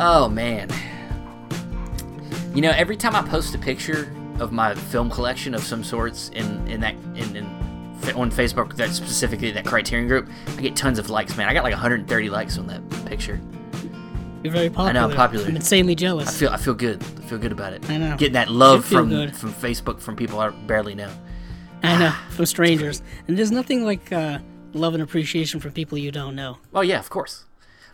Oh man. You know, every time I post a picture of my film collection of some sorts in in that in, in on Facebook, that specifically that Criterion group, I get tons of likes, man. I got like 130 likes on that picture. You're very popular. I know I'm popular. I'm insanely jealous. I feel I feel good. I feel good about it. I know. Getting that love from good. from Facebook from people I barely know. I know from strangers, and there's nothing like uh, love and appreciation from people you don't know. Oh yeah, of course.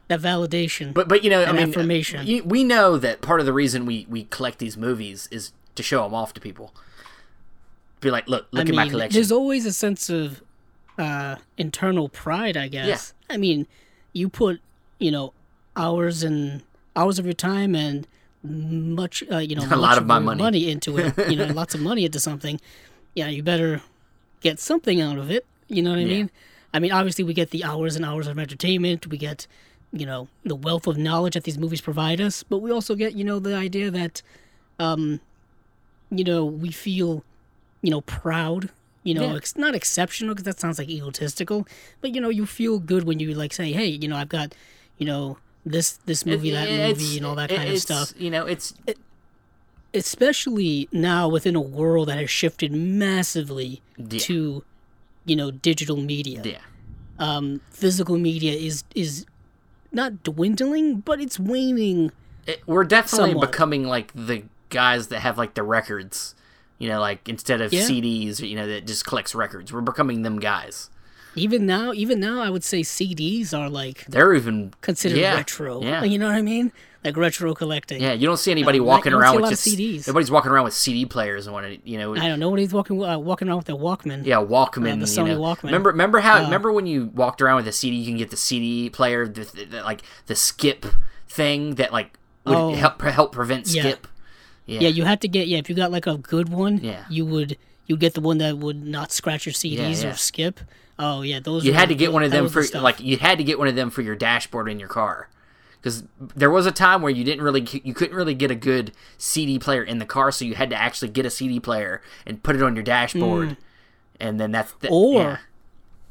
That validation. But but you know, I mean, affirmation. you- we know that part of the reason we we collect these movies is to show them off to people. Be like, look, look I at mean, my collection. there's always a sense of uh, internal pride, I guess. I mean, you put you know hours and hours of your time and much uh, you know A lot of my your money. into it. You know, lots of money into something. Yeah, you better get something out of it. You know what I Yeah. mean? I mean, obviously, we get the hours and hours of entertainment. We get you know the wealth of knowledge that these movies provide us, but we also get you know the idea that um, you know we feel you know proud you know Yeah. ex- not exceptional because that sounds like egotistical but you know you feel good when you like say hey you know i've got you know this this movie that movie and all that kind of stuff You know, it's especially now within a world that has shifted massively Yeah. to you know digital media yeah. um physical media is is not dwindling but it's waning It, we're definitely Somewhat. becoming like the guys that have like the records. You know, like instead of Yeah. CDs, you know, that just collects records. We're becoming them guys. even now even now i would say cds are like They're even considered yeah, retro Yeah. you know what i mean like retro collecting Yeah, you don't see anybody Uh, walking you around with just CDs. nobody's walking around with CD players and what you know. I don't know nobody's walking uh, walking around with their Walkman. Yeah, Walkman. Uh, the you Sony know. Walkman. Remember, remember how? Uh, remember when you walked around with a CD? You can get the CD player, the, the, like the skip thing that like would Oh. help help prevent skip. Yeah. Yeah, you had to get yeah. If you got like a good one, Yeah. you would you get the one that would not scratch your CDs Yeah, yeah. or skip. Oh yeah, those. you were had to get one of them was the for like you had to get one of them for your dashboard in your car because there was a time where you didn't really you couldn't really get a good CD player in the car, so you had to actually get a CD player and put it on your dashboard, and then that's the, Mm. Or- yeah.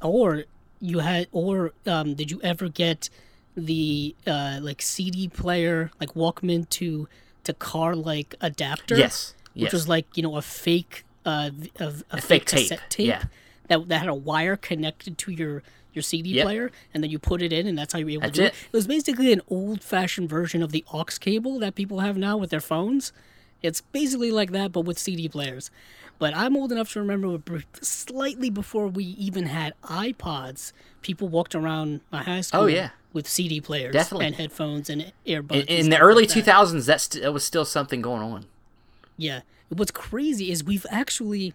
or you had or um, did you ever get the uh, like CD player like Walkman to to car like adapter? yes which was like you know a fake uh v- a, a, fake fake tape, cassette tape yeah. that that had a wire connected to your your CD Yep. player, and then you put it in, and that's how you were able That's to do it. it. It was basically an old-fashioned version of the aux cable that people have now with their phones. It's basically like that, but with CD players. But I'm old enough to remember slightly before we even had iPods, people walked around my high oh, school Oh, yeah. with CD players Definitely. and headphones and earbuds. in, in the early like that. 2000s that's st- that was still something going on Yeah. What's crazy is we've actually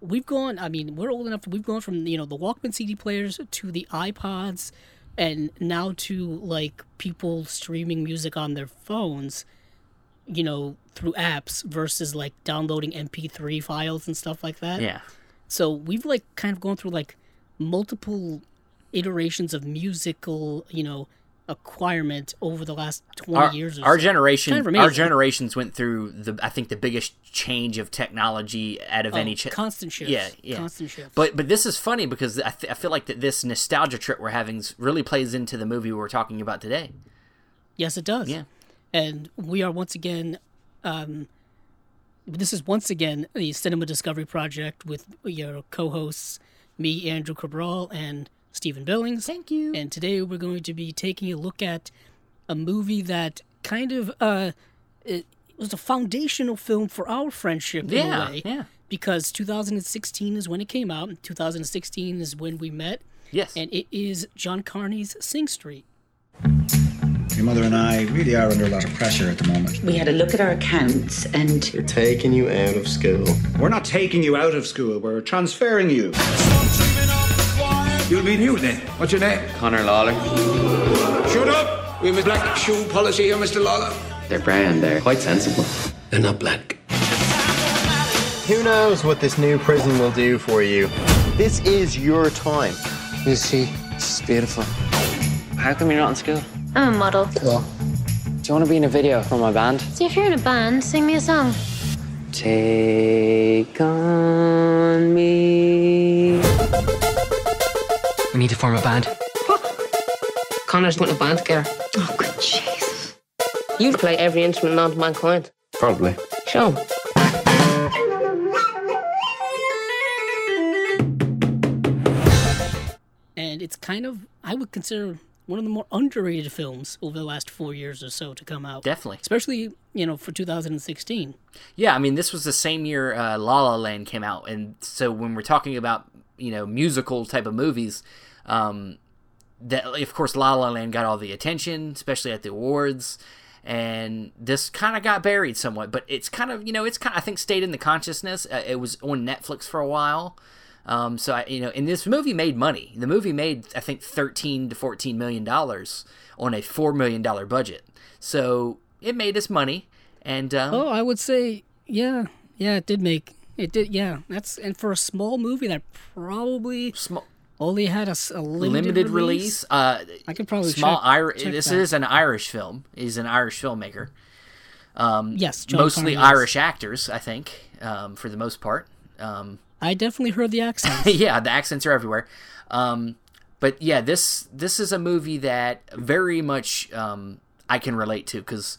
we've gone I mean, we're old enough we've gone from, you know, the Walkman CD players to the iPods and now to like people streaming music on their phones, you know, through apps versus like downloading MP3 files and stuff like that. yeah So we've like kind of gone through like multiple iterations of musical, you know, acquirement over the last 20 our, years or our so. generation Kind of our generations went through the i think the biggest change of technology out of Oh, any ch- constant shifts. yeah yeah Constant shifts. but but this is funny because I, th- I feel like that this nostalgia trip we're having really plays into the movie we're talking about today Yes, it does. Yeah. And we are once again, um, this is once again the Cinema Discovery Project with your co hosts, me, Andrew Cabral, and Steven Billings. thank you And today we're going to be taking a look at a movie that kind of uh, it was a foundational film for our friendship in yeah a way. yeah Because 2016 is when it came out. 2016 is when we met. yes And it is John Carney's Sing Street. Your mother and I really are under a lot of pressure at the moment. We had a look at our accounts and We're taking you out of school. We're not taking you out of school, we're transferring you. You'll be new then. What's your name? Connor Lalor. Shut up! We have a black shoe policy here, Mr. Lalor. They're brand, they're quite sensible. They're not black. Who knows what this new prison will do for you? This is your time. You see, it's beautiful. How come you're not in school? I'm a model. Cool. Do you want to be in a video for my band? See, if you're in a band, sing me a song. Take on me. We need to form a band. Connor's putting a band together. oh good Jesus. You'd play every instrument known to mankind. Probably. Show 'em. and it's kind of I would consider one of the more underrated films over the last four years or so to come out. Definitely. especially you know for 2016. Yeah, I mean, this was the same year uh, La La Land came out, and so when we're talking about you know musical type of movies, um, that of course La La Land got all the attention, especially at the awards, and this kind of got buried somewhat. But it's kind of you know it's kind of I think stayed in the consciousness. Uh, it was on Netflix for a while. Um, so I, you know, and this movie made money. The movie made I think thirteen to fourteen million dollars on a four million dollar budget. So it made us money, and um, Oh, I would say yeah, yeah, it did make it did yeah. That's and for a small movie that probably small only had a limited, limited release. release. Uh, I could probably small Irish. This that. is an Irish film. He's an Irish filmmaker. Um, yes, John Mostly Carney is. Irish actors, I think, um, for the most part. Um, I definitely heard the accents. yeah, the accents are everywhere. Um, but yeah, this this is a movie that very much um, I can relate to because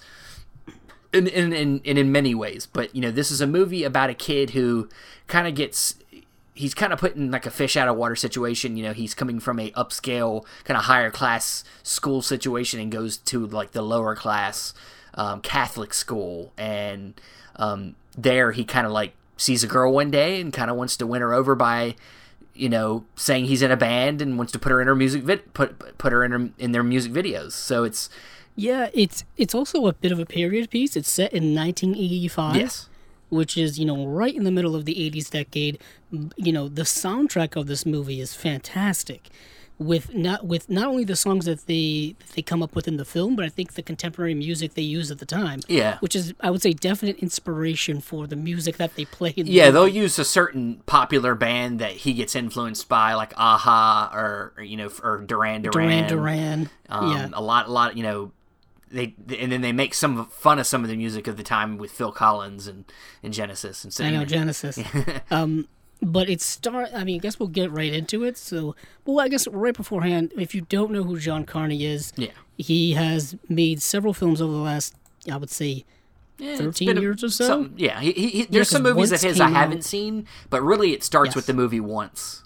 in in, in in many ways. But you know, this is a movie about a kid who kind of gets he's kind of put in like a fish out of water situation. You know, he's coming from a upscale kind of higher class school situation and goes to like the lower class um, Catholic school, and um, there he kind of like sees a girl one day and kind of wants to win her over by you know saying he's in a band and wants to put her in her music vid- put put her in her, in their music videos. So it's yeah, it's it's also a bit of a period piece. It's set in 1985. yes. which is you know right in the middle of the 80s decade you know the soundtrack of this movie is fantastic with not with not only the songs that they that they come up with in the film but i think the contemporary music they use at the time Yeah. which is i would say definite inspiration for the music that they play the Yeah, they'll use a certain popular band that he gets influenced by, like a-ha or, or, you know or Duran Duran. duran duran Um, yeah a lot, a lot. You know, they and then they make some fun of some of the music of the time with Phil Collins and, and Genesis and so I know. Genesis. um, but it start. I mean, I guess we'll get right into it. So, well, I guess right beforehand, if you don't know who John Carney is, Yeah. he has made several films over the last, I would say, Yeah, thirteen been a- years or so. some- yeah, he, he, he- there's 'cause some movies of his I haven't out- seen, but really it starts Yes. with the movie once.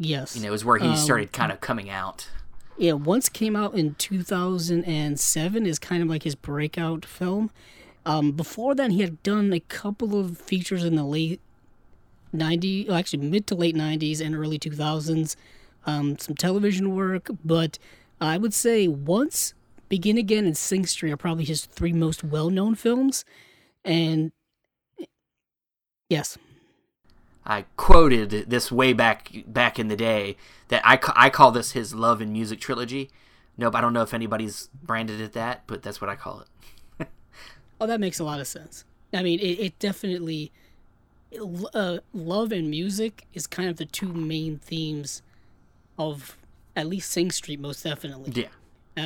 Yes, You know, is where he Um, started kind of coming out. Yeah, once came out in 2007 is kind of like his breakout film. Um, before then, he had done a couple of features in the late 90s, well, actually mid to late 90s and early 2000s, um, some television work. But I would say once, Begin Again, and Sing Street are probably his three most well-known films. And yes, I quoted this way back back in the day that I, ca- I call this his love and music trilogy. Nope, I don't know if anybody's branded it that, but that's what I call it. Oh, that makes a lot of sense. I mean, it, it definitely. Uh, love and music is kind of the two main themes of at least Sing Street, most definitely. Yeah.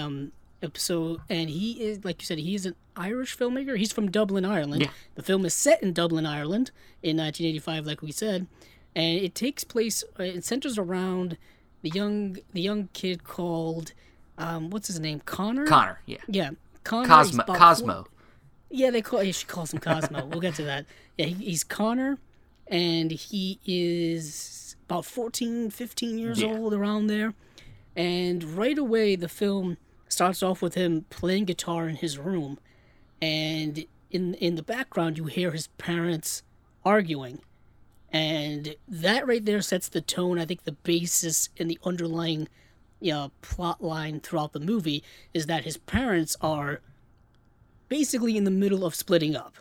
Um. So, and he is, like you said, he's an Irish filmmaker. He's from Dublin, Ireland. Yeah. The film is set in Dublin, Ireland, in 1985, like we said, and it takes place. uh, It centers around the young, the young kid called, um, what's his name, Connor. Connor, yeah. Yeah, Connor. Cosmo. Cosmo. yeah, they call. He she calls him Cosmo. we'll get to that. Yeah, he, he's Connor, and he is about 14, 15 years Yeah. old, around there. And right away, the film starts off with him playing guitar in his room, and in in the background, you hear his parents arguing, and that right there sets the tone. I think the basis and the underlying, you know, plot line throughout the movie is that his parents are basically in the middle of splitting up.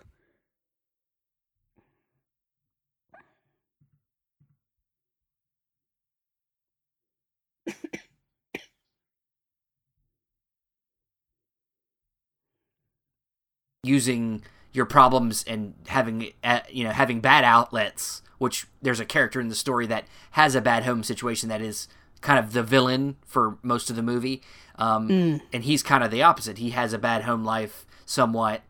Using your problems and having uh, you know having bad outlets which there's a character in the story that has a bad home situation that is kind of the villain for most of the movie. Um, and he's kind of the opposite. He has a bad home life somewhat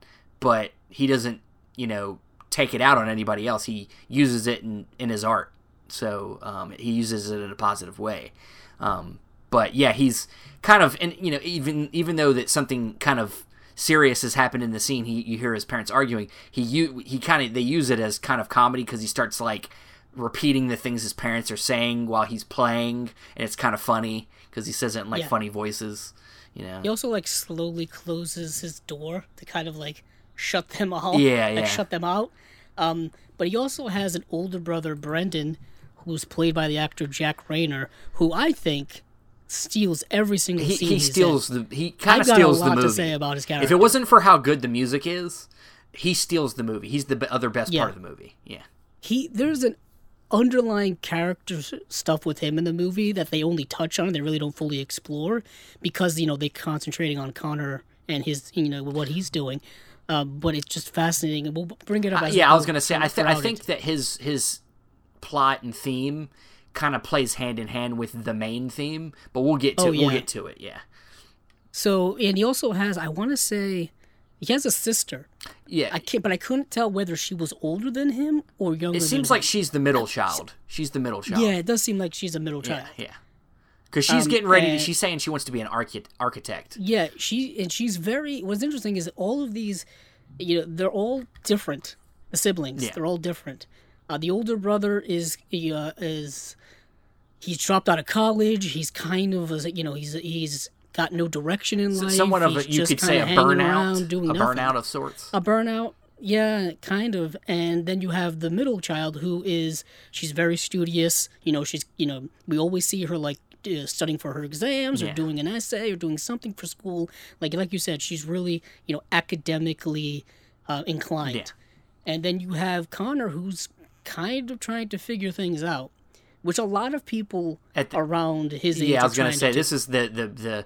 but he doesn't you know take it out on anybody else. He uses it in, in his art. So um, he uses it in a positive way. Um, but yeah he's kind of and you know even even though that something kind of serious has happened in the scene, he you hear his parents arguing. He you he kind of they use it as kind of comedy because he starts like repeating the things his parents are saying while he's playing, and it's kind of funny because he says it in like Yeah. funny voices. You know, He also like slowly closes his door to kind of like shut them out. Yeah, like yeah. shut them out. Um, but he also has an older brother, Brendan, who's played by the actor Jack Reynor, who I think steals every single he, scene. he he's in. steals the he kind I've of got steals a the lot movie. to say about his character. if it wasn't for how good the music is, he steals the movie. He's the other best Yeah. part of the movie. Yeah. he there's an underlying character stuff with him in the movie that they only touch on they really don't fully explore because you know they're concentrating on connor and his you know what he's doing um, but it's just fascinating and we'll bring it up Uh, yeah, I was gonna say I think I think that his his plot and theme kind of plays hand in hand with the main theme, but we'll get to Oh, we'll get to it. Yeah. so and he also has i want to say he has a sister Yeah. i can't but i couldn't tell whether she was older than him or younger it seems him. like she's the middle child. She's the middle child. yeah it does seem like she's a middle child Yeah. yeah. Because she's Um, getting ready. To, and- she's saying she wants to be an archi- architect. Yeah, she and she's very. What's interesting is all of these, you know, they're all different. The siblings, Yeah. they're all different. Uh, the older brother is he, uh, is he's dropped out of college. He's kind of a, you know he's he's got no direction in life. Somewhat of a you could say a burnout, doing a nothing. burnout of sorts. A burnout, yeah, kind of. And then you have the middle child who is she's very studious. You know, she's you know we always see her like uh, studying for her exams Yeah. or doing an essay or doing something for school. Like like you said, she's really you know academically uh, inclined. Yeah. And then you have Connor who's kind of trying to figure things out, which a lot of people At the- around his age. Yeah, I was gonna say to this is the the the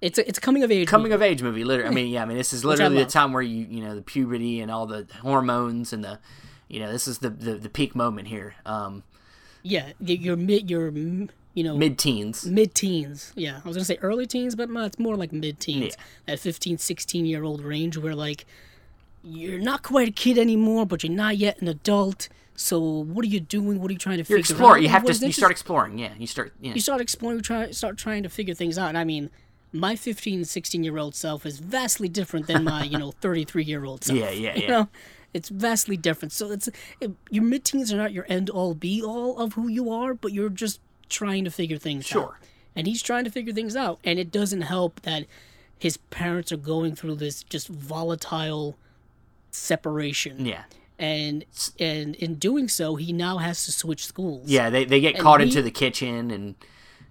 It's a, it's coming of age. coming movie. of age movie. Literally, I mean, yeah, I mean, this is literally the time where you you know the puberty and all the hormones and the you know this is the the, the peak moment here. Um, yeah, y- you're mid. You're mm, you know mid teens. mid teens. Yeah, I was gonna say early teens, but it's more like mid teens. Yeah. That 15, 16 year old range where like you're not quite a kid anymore, but you're not yet an adult. So what are you doing? What are you trying to You're figure exploring. out? You have to. You start exploring. Yeah, you start. Yeah. you start exploring, you try, start trying to figure things out. And I mean, my 15, 16 year old self is vastly different than my, you know, 33 year old self. Yeah, yeah, You yeah. know, it's vastly different. So it's it, your mid teens are not your end all be all of who you are, but you're just trying to figure things out. Sure. And he's trying to figure things out. And it doesn't help that his parents are going through this just volatile separation. yeah. And and in doing so, he now has to switch schools. Yeah. They they get And caught we- into the kitchen and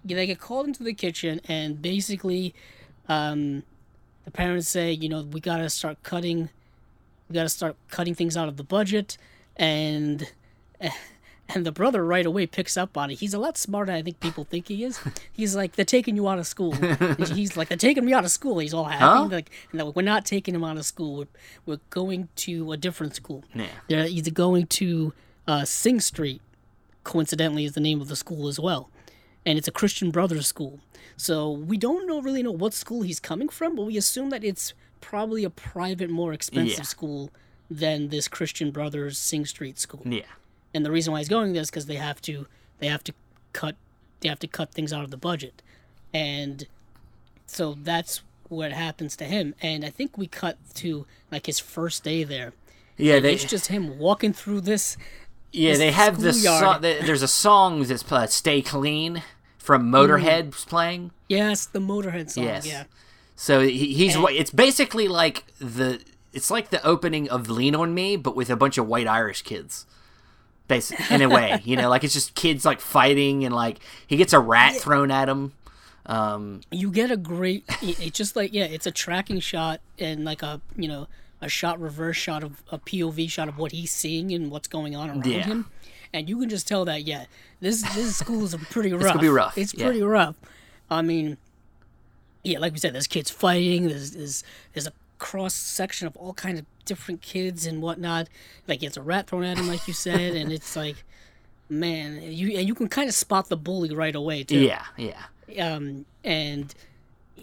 Yeah, they get called into the kitchen and basically um, the parents say you know we gotta start cutting we gotta start cutting things out of the budget and and the brother right away picks up on it. He's a lot smarter than i think people think he is. He's like they're taking you out of school. And he's like they're taking me out of school. He's all happy. Huh? like no we're not taking him out of school. We're, we're going to a different school. Yeah. they're either going to uh, sing street coincidentally is the name of the school as well. And it's a christian brothers school. So we don't know really know what school he's coming from but we assume that it's probably a private more expensive Yeah. school than this christian brothers sing street school. Yeah. And the reason why he's going there is because they have to they have to cut they have to cut things out of the budget and so that's what happens to him and i think we cut to like his first day there Yeah. They it's just him walking through this yeah this they have this. Song, there's a song that's uh, "Stay Clean" from Motorhead playing. yes the motorhead song Yes. yeah So he, he's wa- it's basically like the it's like the opening of Lean on Me, but with a bunch of white Irish kids. Basic in a way, you know, like it's just kids like fighting and like he gets a rat thrown at him. Um, you get a great it's just like yeah it's a tracking shot and like a you know a shot reverse shot of a pov shot of what he's seeing and what's going on around Yeah. him and you can just tell that yeah this this school is pretty rough gonna be rough, it's yeah. pretty rough i mean yeah like we said there's kids fighting there's there's, there's a cross section of all kinds of different kids and whatnot like it's a rat thrown at him like you said and it's like man you and you can kind of spot the bully right away too yeah, yeah. um, and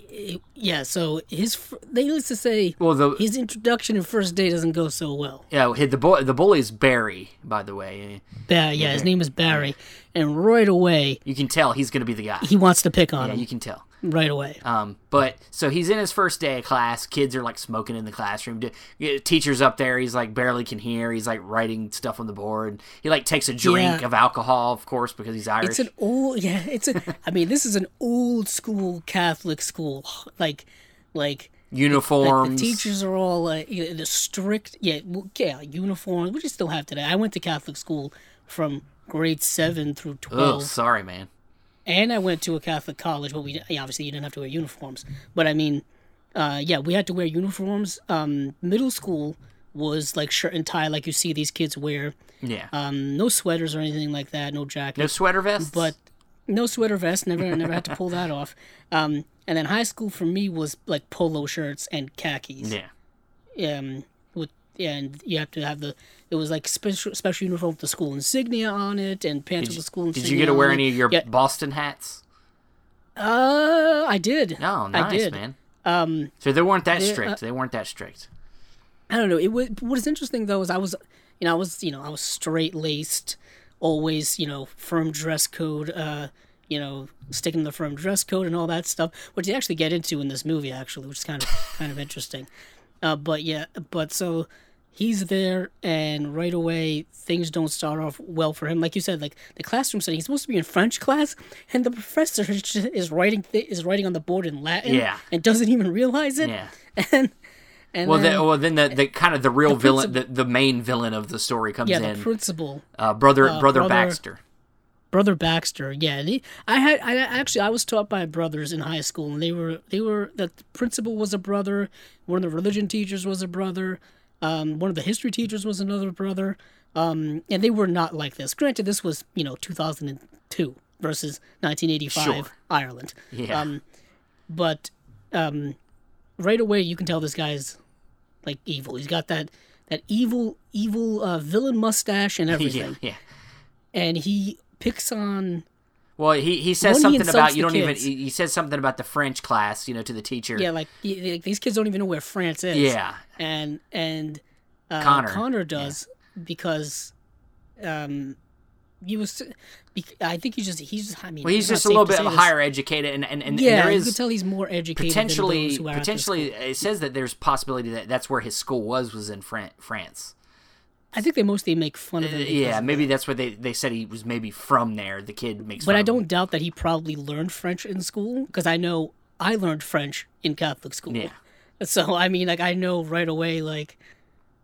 it- yeah, so his fir- needless to say, Well, the his introduction and first day doesn't go so well. yeah the boy the bully's Barry, by the way. Ba- yeah, his name is Barry, and right away You can tell he's gonna be the guy. he wants to pick on Yeah, him. you can tell. Right away. Um, but so he's in his first day of class. Kids are like smoking in the classroom. Teacher's up there. He's like barely can hear. He's like writing stuff on the board. He like takes a drink Yeah. of alcohol, of course, because he's Irish. It's an old yeah. It's a. I mean, this is an old school Catholic school. Like, like like Uniforms. the teachers are all uh, you know, the strict. Yeah, yeah, uniforms. Which you still have today. I went to Catholic school from grade seven through Oh, twelve. sorry, man. And I went to a Catholic college, but we obviously you didn't have to wear uniforms. But I mean, uh, yeah, we had to wear uniforms. Um, middle school was like shirt and tie, like you see these kids wear. Yeah. Um, no sweaters or anything like that, no jackets, no sweater vests. but no sweater vest. Never, never had to pull that off. Um, and then high school for me was like polo shirts and khakis. yeah. Um, and you have to have the. It was like special special uniform with the school insignia on it and pants with the school Did insignia. you get to wear any of your Yeah, Boston hats? uh, I did. No, nice, I did. man. Um, So they weren't that they- strict. uh, they weren't that strict. I don't know. It was what is interesting though is I was, you know, I was you know I was straight laced, always you know firm dress code, uh, you know sticking to the firm dress code and all that stuff, which you actually get into in this movie actually, which is kind of kind of interesting. Uh, but yeah, but so he's there and right away things don't start off well for him. Like you said, like the classroom setting, he's supposed to be in French class, and the professor is, writing th- is writing on the board in Latin, Yeah. and doesn't even realize it. Yeah. And and Well, then, then, well, then the, the kind of the real villain, principal- the, the main villain of the story comes yeah, in. the principal. uh, brother, uh, brother brother- Baxter. brother Baxter. Yeah, he, I had I actually I was taught by brothers in high school, and they were they were the principal was a brother, one of the religion teachers was a brother, um, one of the history teachers was another brother, um, and they were not like this. Granted, this was you know 2002 versus 1985 Sure. Ireland. Yeah. Um, but um, right away you can tell this guy's like evil. He's got that that evil evil uh, villain mustache and yeah, everything, yeah. and he picks on Well, he, he says One, he something about you don't even. kids. He, he says something about the French class, you know, to the teacher. Yeah, like y- these kids don't even know where France is. Yeah. and and uh, Connor, Connor does because um he was. I think he's just he's just. I mean, Well, he's just a little bit higher educated, and and, and, Yeah, and you can tell he's more educated potentially than those who are potentially it says that there's possibility that that's where his school was was in Fran- France. I think they mostly make fun of him. Uh, Yeah, maybe that. that's where they they said he was maybe from there. The kid makes. But I don't doubt that he probably learned French in school because I know I learned French in Catholic school. Yeah. So I mean, like I know right away like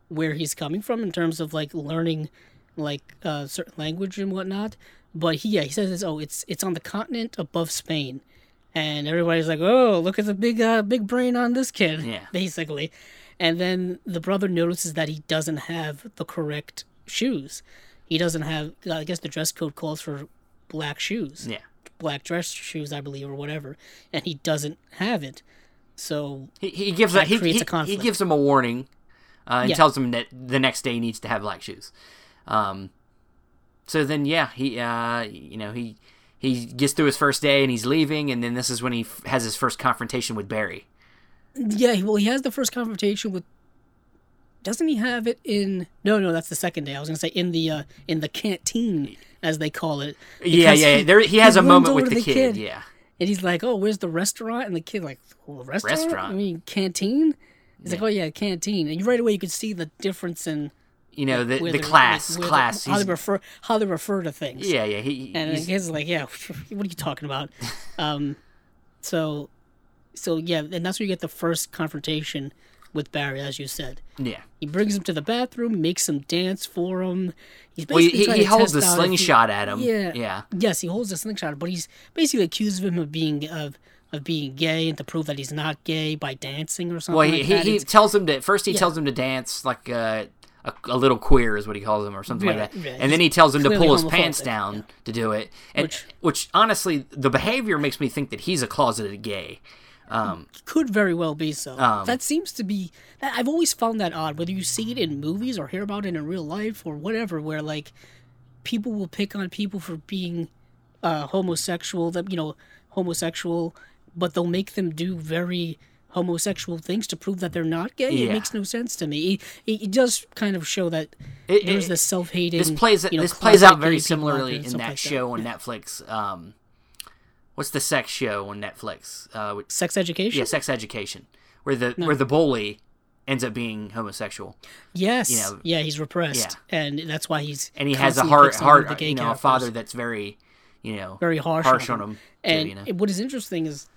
where he's coming from in terms of like learning like uh, certain language and whatnot. But he, yeah, he says, it's, "Oh, it's it's on the continent above Spain," and everybody's like, "Oh, look at the big uh, big brain on this kid." Yeah. basically. And then the brother notices that he doesn't have the correct shoes. He doesn't have. I guess the dress code calls for black shoes Yeah. black dress shoes, I believe, or whatever, and he doesn't have it. So He, he gives a, he, creates he, a conflict. he gives him a warning uh, and Yeah. tells him that the next day he needs to have black shoes. Um, so then yeah, he uh, you know he he gets through his first day and he's leaving, and then this is when he f- has his first confrontation with Barry. Yeah, well, he has the first confrontation with. Doesn't he have it in? No, no, that's the second day. I was gonna say in the uh, in the canteen, as they call it. Yeah, yeah. There he has a moment with to the, kid, Yeah. and he's like, "Oh, where's the restaurant?" And the kid like, well, "Restaurant? Restaurant. I mean, canteen." He's like, "Oh yeah, canteen." And right away you could see the difference in You know the the class like, the- class. how they refer how they refer to things. yeah, yeah. He, And the he's, like, yeah, what are you talking about? um, so, so yeah, and that's where you get the first confrontation with Barry, as you said. yeah. He brings him to the bathroom, makes him dance for him. He's Well, he, basically he, trying he to holds the if he- slingshot at him. Yeah, yeah. Yes, he holds the slingshot, but he's basically accused of him of being of of being gay and to prove that he's not gay by dancing or something. Well, he, like he, he tells him to first. He Yeah. tells him to dance like uh, a, a little queer is what he calls him, or something Yeah, like that. yeah, and then he tells him to pull his pants down yeah. to do it. And Which- which, honestly, the behavior makes me think that he's a closeted gay. Um, could very well be so. Um, that seems to be. I've always found that odd, whether you see it in movies or hear about it in real life or whatever, where like people will pick on people for being uh, homosexual, that you know, homosexual, but they'll make them do very homosexual things to prove that they're not gay. It makes no sense to me. It, it, it does kind of show that It- there's this self-hating. this plays you know, this plays out very gay people out there similarly in that like show on Netflix. Um, what's the sex show on Netflix? Uh, with- Sex education. yeah, Sex Education, where the where the bully ends up being homosexual, Yes. you know- yeah, he's repressed, and that's why he's and he has a hard hard the you know a father that's very you know very harsh, harsh on him. him. too, And you know. what is interesting is,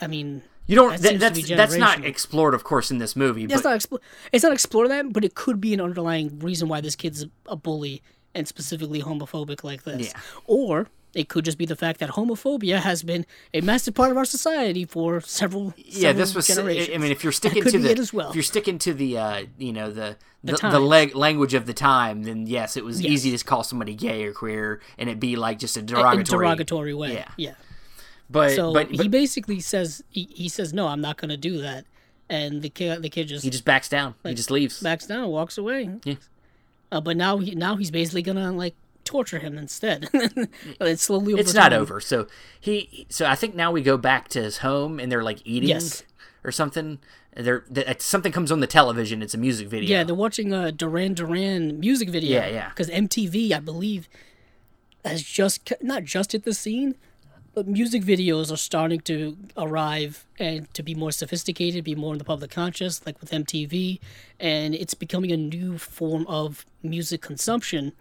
I mean, You don't. that That that's that's not explored, of course, in this movie. It's but not expl- it's not explore that, but it could be an underlying reason why this kid's a, a bully and specifically homophobic like this. Yeah. Or it could just be the fact that homophobia has been a massive part of our society for several yeah, this several was. generations. I mean, if you're sticking to the it as well. if you're sticking to the uh, you know the the, the, times. leg- language of the time, then yes, it was Yes. easy to call somebody gay or queer, and it'd be like just a in a derogatory. derogatory way. Yeah. yeah. But So but, he basically says he, he says no, I'm not going to do that, and the kid the kid just he just backs down. he just leaves. backs down, walks away. Yeah. Uh, but now he now he's basically gonna like torture him instead. it's slowly. Over it's not time. over. So he. So I think now we go back to his home, and they're like eating Yes. or something. They're, th- something comes on the television. It's a music video. Yeah, they're watching a Duran Duran music video. Yeah, yeah. Because MTV, I believe, has just not just hit the scene, but music videos are starting to arrive and to be more sophisticated, be more in the public conscious, like with MTV, and it's becoming a new form of music consumption.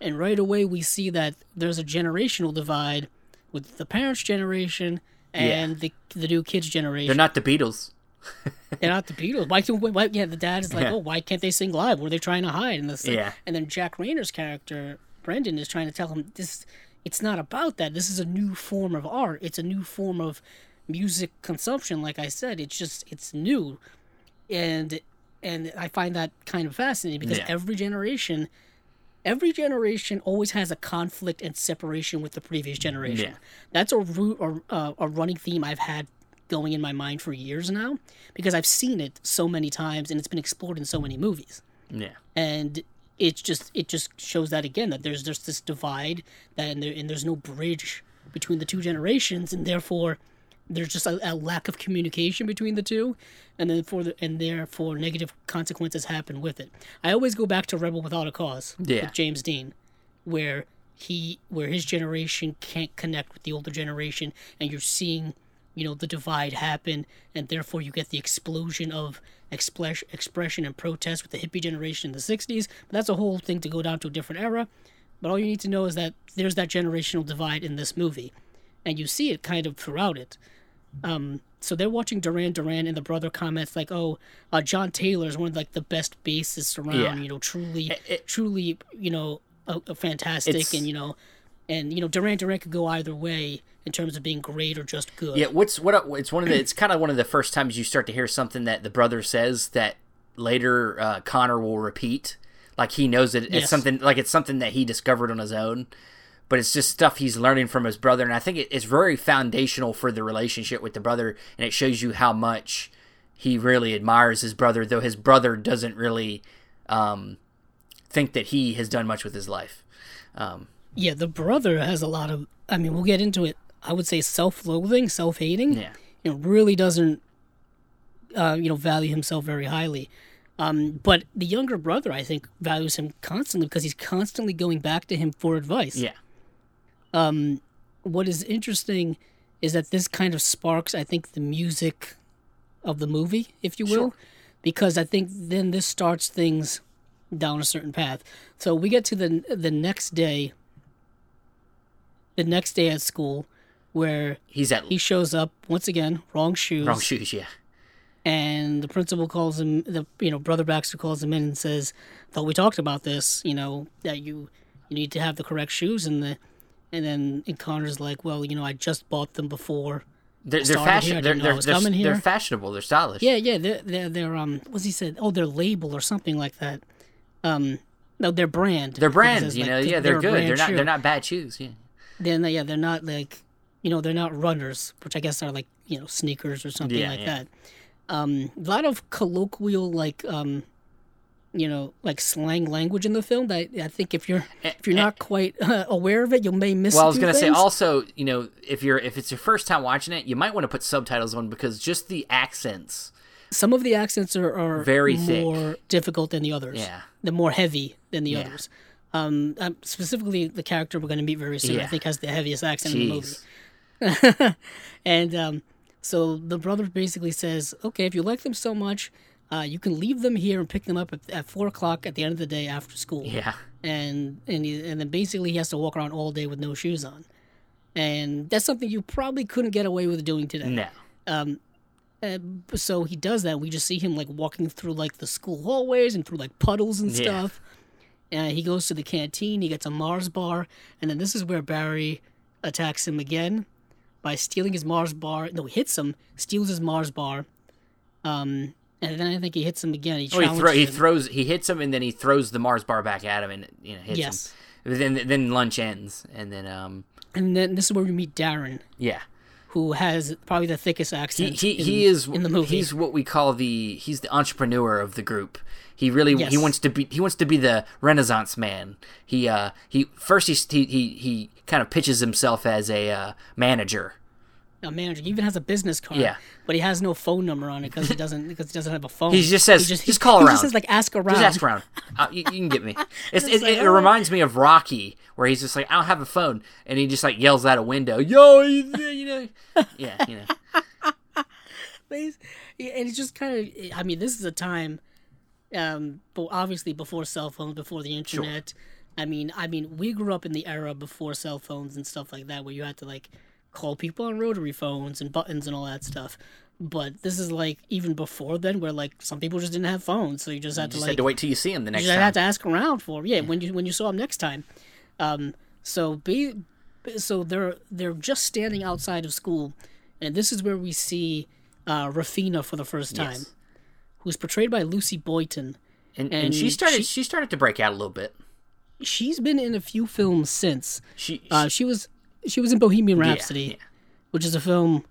And right away, we see that there's a generational divide with the parents' generation and the the new kids' generation. They're not the Beatles. They're not the Beatles. Why can't why, yeah? The dad is like, Yeah. oh, why can't they sing live? What are they trying to hide? And this, Yeah. And then Jack Reynor's character Brendan is trying to tell him this. It's not about that. This is a new form of art. It's a new form of music consumption. Like I said, it's just it's new, and and I find that kind of fascinating because Yeah. every generation. Every generation always has a conflict and separation with the previous generation. Yeah. That's a root or uh, a running theme I've had going in my mind for years now because I've seen it so many times and it's been explored in so many movies. Yeah. And it's just it just shows that again that there's just this divide that and, there, and there's no bridge between the two generations and therefore there's just a, a lack of communication between the two and then for the and therefore negative consequences happen with it. I always go back to Rebel Without a Cause Yeah. with James Dean where he where his generation can't connect with the older generation and you're seeing you know the divide happen and therefore you get the explosion of express, expression and protest with the hippie generation in the 60s but that's a whole thing to go down to a different era but all you need to know is that there's that generational divide in this movie and you see it kind of throughout it um, so they're watching Duran Duran, and the brother comments like, "Oh, uh, John Taylor is one of like the best bassists around. Yeah. You know, truly, it- truly, you know, a, a fantastic, and you know, and you know, Duran Duran could go either way in terms of being great or just good. Yeah, what's what? It's one of the. It's kind of one of the first times you start to hear something that the brother says that later uh, Connor will repeat. Like he knows it. It's Yes. something like it's something that he discovered on his own, but it's just stuff he's learning from his brother, and I think it, it's very foundational for the relationship with the brother, and it shows you how much he really admires his brother, though his brother doesn't really um, think that he has done much with his life. Um, Yeah, the brother has a lot of. I mean, we'll get into it. I would say self-loathing, self-hating. yeah, you know, really doesn't, uh, you know, value himself very highly. Um, but the younger brother, I think, values him constantly because he's constantly going back to him for advice. yeah, Um, what is interesting is that this kind of sparks, I think, the music of the movie, if you will, because I think then this starts things down a certain path. So we get to the the next day. The next day at school, where he's at he shows up once again, wrong shoes. wrong shoes. Yeah, and the principal calls him the you know brother baxter calls him in and says thought we talked about this you know that you you need to have the correct shoes and the and then and connor's like well you know i just bought them before they're, they're started here, I fashion. They're they're, they're, they're fashionable. They're stylish. yeah yeah they're they're, they're um what's he said oh their label or something like that um no their brand brands, says, you like, know. Yeah, they're, good. brand They're not. shoe. They're not bad shoes. Yeah. then yeah they're not like you know they're not runners which i guess are like you know sneakers or something Yeah, like yeah. that um a lot of colloquial like um you know like slang language in the film that i think if you're if you're not quite uh, aware of it you may miss Well, I was gonna say also, you know, if you're if it's your first time watching it, you might want to put subtitles on because just the accents. some of the accents are, are Very thick. more difficult than the others Yeah. they're more heavy than the Yeah. others um, um specifically the character we're going to meet very soon i think has the heaviest accent in the movie and um, so the brother basically says, "Okay, if you like them so much, uh, you can leave them here and pick them up at, at four o'clock at the end of the day after school." Yeah. and and he, and then basically he has to walk around all day with no shoes on, and that's something you probably couldn't get away with doing today. No. Uh, so he does that. We just see him like walking through like the school hallways and through like puddles and Yeah. stuff. And he goes to the canteen. He gets a Mars bar, and then this is where Barry attacks him again by stealing his Mars bar. No, he hits him, steals his Mars bar. Um, and then I think he hits him again. He, Oh, he, throw, he throws, he hits him, and then he throws the Mars bar back at him, and you know hits Yes. him. Then then lunch ends, and then um and then this is where we meet Darren, yeah. who has probably the thickest accent. he, in, he is in the movie. He's what we call the he's the entrepreneur of the group. He really he wants to be he wants to be the Renaissance man. He uh he first he he he, he kind of pitches himself as a uh, manager. A manager. He even has a business card. Yeah. But he has no phone number on it because he doesn't because he doesn't have a phone. He just says, he "Just call he around." He just says like ask around. Just ask around. Uh, you, you can get me. It's, it, like, it, it "Oh." reminds me of Rocky, where he's just like, "I don't have a phone," and he just like yells out a window, "Yo, you, you know, yeah, you know." He's- yeah, and it's just kind of. I mean, this is a time, um, but obviously before cell phones, before the internet. Sure. I mean, I mean, we grew up in the era before cell phones and stuff like that, where you had to like call people on rotary phones and buttons and all that stuff. But this is like even before then, where like some people just didn't have phones, so you just had to Just like had to wait till you see him the next time. you just time. had to ask around for yeah, when you when you saw him next time. Um, so be so they're they're just standing outside of school, and this is where we see uh, Raphina for the first time, Yes. who's portrayed by Lucy Boynton. and, and, and she started she- she, started to break out a little bit. She's been in a few films since. She, Uh, she was she was in Bohemian Rhapsody, yeah. which is a film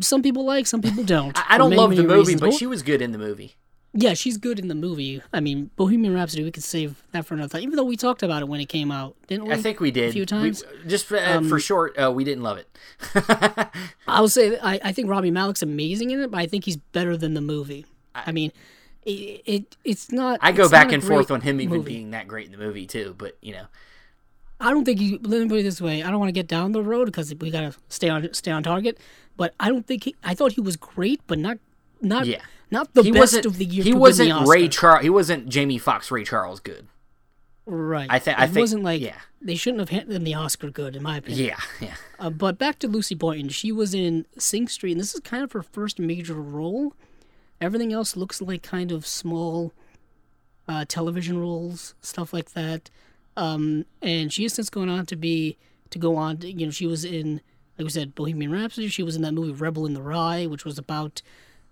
some people like, some people don't. I, I don't many, love the movie, reasons. but she was good in the movie. yeah, she's good in the movie. I mean, Bohemian Rhapsody, we could save that for another time. Even though we talked about it when it came out, didn't we? I think we did a few We- times. just for, uh, for short, uh, we didn't love it. I will say I, I think Rami Malek's amazing in it, but I think he's better than the movie. I, mean, it, it it's not. I go back and forth on him even movie. being that great in the movie too. But you know, I don't think he. Let me put it this way: I don't want to get down the road because we gotta stay on stay on target. But I don't think he. I thought he was great, but not not Yeah. not the he best of the year. he wasn't Ray Charles. He wasn't Jamie Foxx Ray Charles good. right. I thi- I it think- wasn't like yeah. they shouldn't have handed him the Oscar good, in my opinion. Yeah, yeah. Uh, but back to Lucy Boynton. She was in Sing Street, and this is kind of her first major role. Everything else looks like kind of small uh, television roles, stuff like that. Um, and she has since gone on to be to go on. To, you know, she was in, like we said, Bohemian Rhapsody. She was in that movie Rebel in the Rye, which was about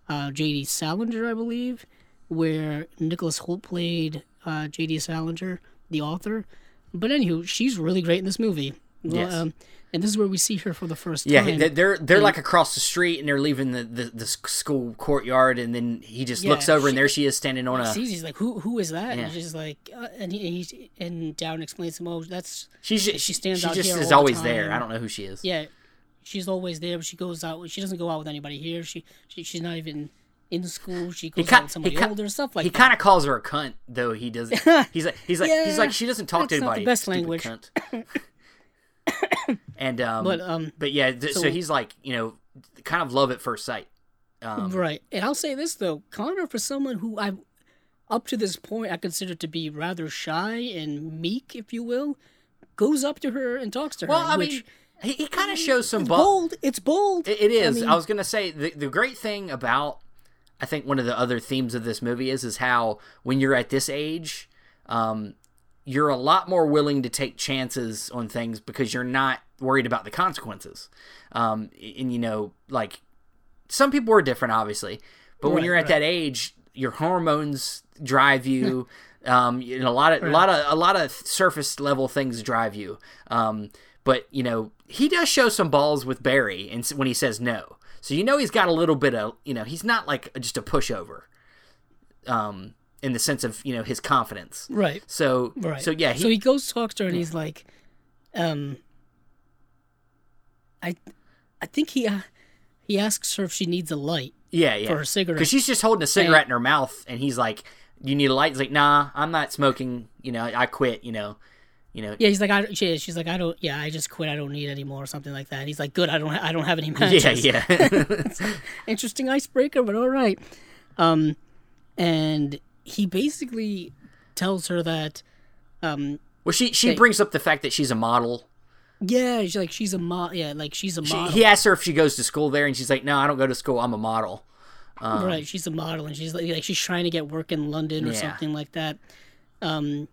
uh, J.D. Salinger, I believe, where Nicholas Hoult played uh, J.D. Salinger, the author. But anywho, she's really great in this movie. Yes. Um, and this is where we see her for the first time. Yeah, they're they're like across the street and they're leaving the, the, the school courtyard and then he just looks Yeah, over and there she is standing on He a. sees, he's like, "Who? Who is that?" Yeah. And she's like, uh, and he, he's and Down explains to him, "Oh, that's She's she just, she stands she out just here is all the always there. I don't know who she is. yeah, she's always there, but she goes out. She doesn't go out with anybody here. She, she she's not even in school. She He goes out with somebody he, older, stuff like he kind of calls her a cunt, though he doesn't. He's like, he's like, he's like, she doesn't talk to that's not the anybody. best language. and um, But, um, but yeah, th- so, so- he's like, you know, kind of love at first sight. Um, right. And I'll say this though, Connor, for someone who I, up to this point, I consider to be rather shy and meek, if you will, goes up to her and talks to her. well, I which, mean, he, he kind of shows some it's bu- bold. It's bold. It, it is. I, mean- was gonna say the the great thing about I think one of the other themes of this movie is is how when you're at this age, um, you're a lot more willing to take chances on things because you're not worried about the consequences. Um, and you know, like some people are different, obviously, but when you're at right. that age, your hormones drive you. um, know, a lot of a lot of a lot of surface level things drive you. Um, but you know, he does show some balls with Barry, and when he says no, so you know he's got a little bit of you know he's not like just a pushover. Um, in the sense of you know his confidence. Right. So Right. so yeah, he, so he goes talks to her and he's like, um, I, I think he, uh, he asks her if she needs a light. Yeah, yeah. for her cigarette. Because she's just holding a cigarette in her mouth, and he's like, "You need a light." He's like, "Nah, I'm not smoking. You know, I quit. You know." You know, Yeah, he's like, I, she, she's like, I don't, yeah, I just quit. I don't need anymore, or something like that. And he's like, good. I don't, I don't have any matches. yeah, yeah. Interesting icebreaker, but all right. Um, and he basically tells her that, um, well, she she Hey. brings up the fact that she's a model. yeah, she's like, she's a model. Yeah, like she's a She, model. he asks her if she goes to school there, and she's like, "No, I don't go to school. I'm a model." Um, right, she's a model, and she's like, like she's trying to get work in London or Yeah. something like that. Um,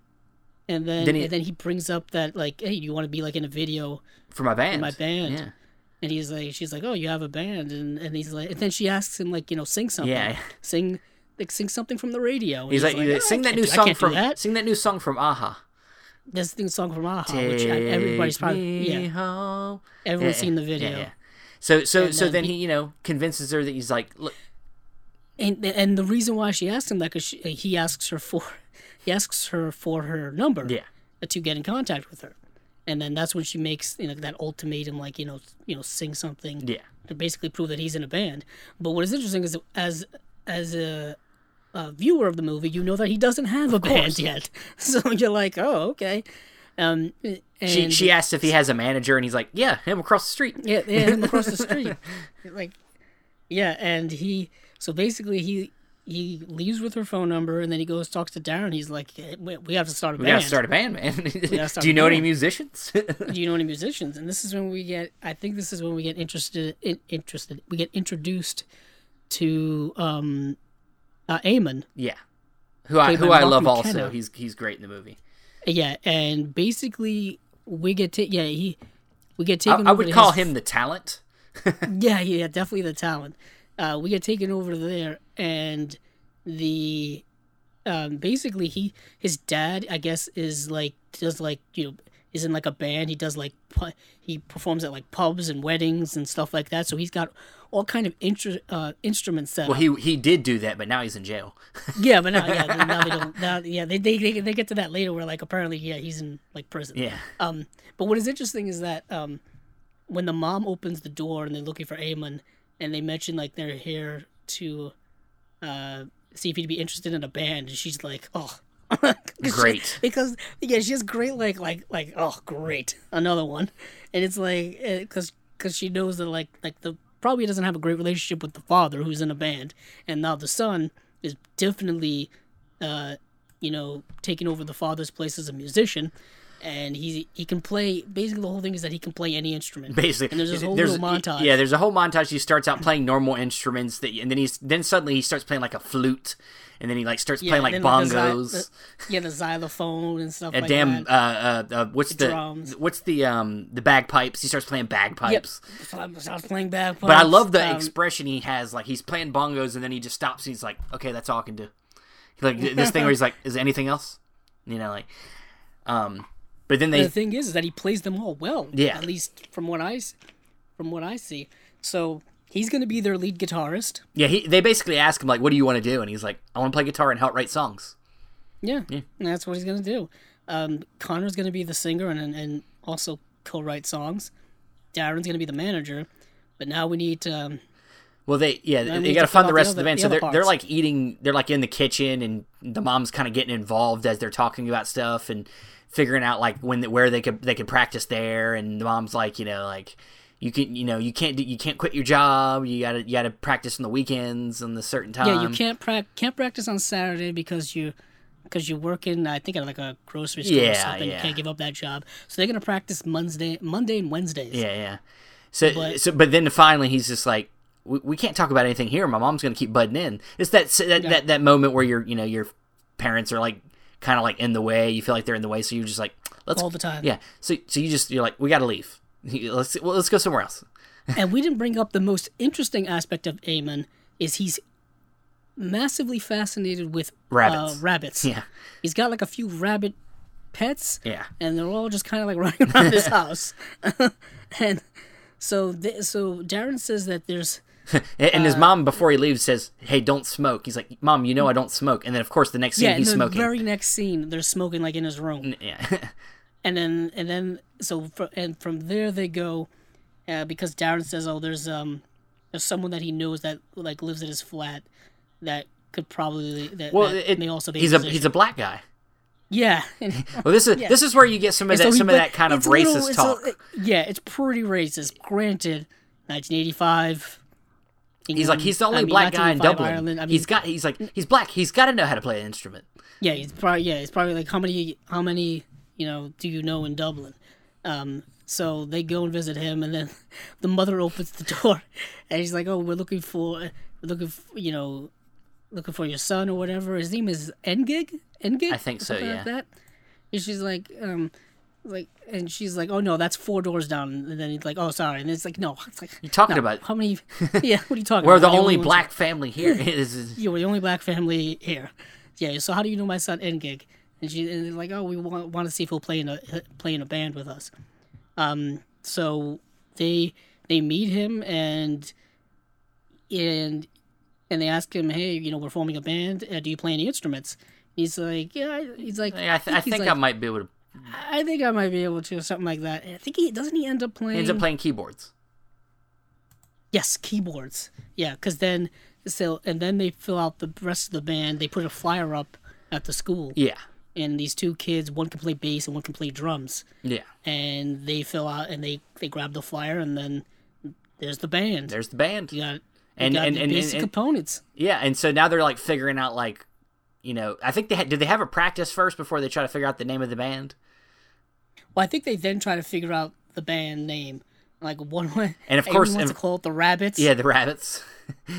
and then Then he- and then he brings up that like, hey, you want to be like in a video? For my band. my band. Yeah. And he's like, she's like, oh, you have a band, and and he's like, and then she asks him like, you know, sing something. Yeah. Sing. Like sing something from the radio. And He's like, "Oh, "Sing ah, I that new do- song from that. sing that new song from a-ha." This thing song from a-ha, which I, everybody's probably yeah, home. everyone's Yeah, seen the video. yeah. So so And so then then he- he you know convinces her that he's like, look, And and the reason why she asks him that because he asks her for he asks her for her number yeah, to get in contact with her, and then that's when she makes you know that ultimatum like you know you know sing something yeah, to basically prove that he's in a band. But what is interesting is as as a, a viewer of the movie, you know that he doesn't have a band yet, so you're like, oh okay. Um, and she she asks if he has a manager, and he's like, yeah, him across the street. Yeah, yeah, him across the street. Like, yeah, and he. So basically, he he leaves with her phone number, and then he goes talks to Darren. He's like, "Hey, we, we have to start a We band. gotta start a band, man. Do you know any musicians? Do you know any musicians? And this is when we get. I think this is when we get interested. In, interested. We get introduced to um, uh, Eamon. yeah, who I who I Mark love McKenna. also. He's he's great in the movie. Yeah, and basically we get to yeah he we get taken. I over would call his- him the talent. Yeah, yeah, definitely the talent. Uh, we get taken over there, and the um, basically he his dad, I guess, is like does like you know is in like a band. He does like pu- he performs at like pubs and weddings and stuff like that. So he's got all kind of uh, instruments set. Well, he he did do that, but now he's in jail. yeah, but now yeah now they don't now yeah they, they they they get to that later where like apparently yeah he's in like prison. Yeah, Um, but what is interesting is that um, when the mom opens the door and they're looking for Eamon, and they mention like they're here to uh, see if he'd be interested in a band, and she's like, "Oh, 'Cause she- Great. because yeah, she has great like like like oh great another one, and it's like because because she knows that like like the probably doesn't have a great relationship with the father who's in a band, and now the son is definitely uh, you know taking over the father's place as a musician. And he he can play. Basically, the whole thing is that he can play any instrument. basically. and there's this whole little montage. Yeah, there's a whole montage. He starts out playing normal instruments, that, and then he's then suddenly he starts playing like a flute, and then he like starts Yeah, playing like and then the bongos. the- yeah, the xylophone and stuff a like damn that. uh, uh, uh what's the, drums. what's the um the bagpipes he starts playing bagpipes So I was, I was playing bagpipes. but i love the um, expression he has like he's playing bongos and then he just stops and he's like okay that's all i can do like this thing where he's like is there anything else you know like um but then they the thing is, is that he plays them all well. Yeah. At least from what I, from what I see. So he's going to be their lead guitarist. yeah he they basically ask him like what do you want to do and he's like i want to play guitar and help write songs Yeah. And that's what he's going to do. Um, Conor's going to be the singer and and- also co-write songs. Darren's going to be the manager. But now we need to. Um, Well, they yeah, Then they got to have to fill fund the out the rest of the band. the So they're they're like eating. They're like in the kitchen, and the mom's kind of getting involved as they're talking about stuff and figuring out like when where they could they could practice there. And the mom's like, you know, like you can you know you can't do, you can't quit your job. You gotta you gotta practice on the weekends and the certain time. yeah, you can't prac can't practice on Saturday because you. Because you're working, I think at like a grocery store or Yeah, something, you can't give up that job. So they're gonna practice Monday, Monday and Wednesdays. Yeah, yeah. So But- so but then finally he's just like. We, we can't talk about anything here. My mom's gonna keep butting in. It's that that, that that moment where your you know your parents are like kind of like in the way. You feel like they're in the way, so you're just like let's All the time. Yeah. So so you just you're like we got to leave. Let's well, let's go somewhere else. and we didn't bring up the most interesting aspect of Eamon is he's massively fascinated with Rabbits. Uh, rabbits. Yeah. He's got like a few rabbit pets. Yeah. And they're all just kind of like running around his house. and so th- so Darren says that there's And, and his Uh, mom before he leaves says, "Hey, don't smoke." He's like, "Mom, you know I don't smoke." And then of course the next scene yeah, he's the smoking. very next scene they're smoking like in his room. Yeah. and then and then so fr and from there they go uh, because Darren says oh there's um there's someone that he knows that like lives at his flat that could probably that, well, that it, may also be he's a musician. he's a black guy. Yeah. Well, this is Yeah. this is where you get some of and that some of that kind of it's a little- racist a- talk. yeah, it's pretty racist. Granted, 1985. He's like he's the only I mean, black guy in Dublin. Ireland, I mean, he's got he's like he's black. He's got to know how to play an instrument. Yeah, he's probably yeah, he's probably like how many how many you know do you know in Dublin? Um, so they go and visit him, and then the mother opens the door, and he's like, "Oh, we're looking for looking for, you know looking for your son or whatever. His name is Ngig. Ngig. I think so, yeah. Like that. And she's like, um, like, and she's like, "Oh no, that's four doors down." And then he's like, "Oh, sorry." And it's like, "No, it's like You're talking no, about- how many? Yeah, what are you talking about? We're about? the only black family here. Is- is- you were the only black family here. Yeah. So how do you know my son Ngig? And she and like, oh, we want want to see if he'll play in a play in a band with us. Um. So they they meet him and and and they ask him, hey, you know, we're forming a band. Uh, do you play any instruments? He's like, yeah. I- He's like, I, th- I think like, I might be able to. I think I might be able to, something like that. I think he doesn't he end up playing. He ends up playing keyboards. Yes, keyboards. Yeah, because then so and then they fill out the rest of the band. They put a flyer up at the school, Yeah, and these two kids, one can play bass and one can play drums, yeah. and they fill out and they they grab the flyer, and then there's the band. There's the band. you got you And- and- the and- basic and- components. Yeah, and so now they're like figuring out like, you know, I think they had, did they have a practice first before they try to figure out the name of the band? Well, I think they then try to figure out the band name. Like one way, And of course- wants and- to call it the Rabbits. Yeah, the Rabbits.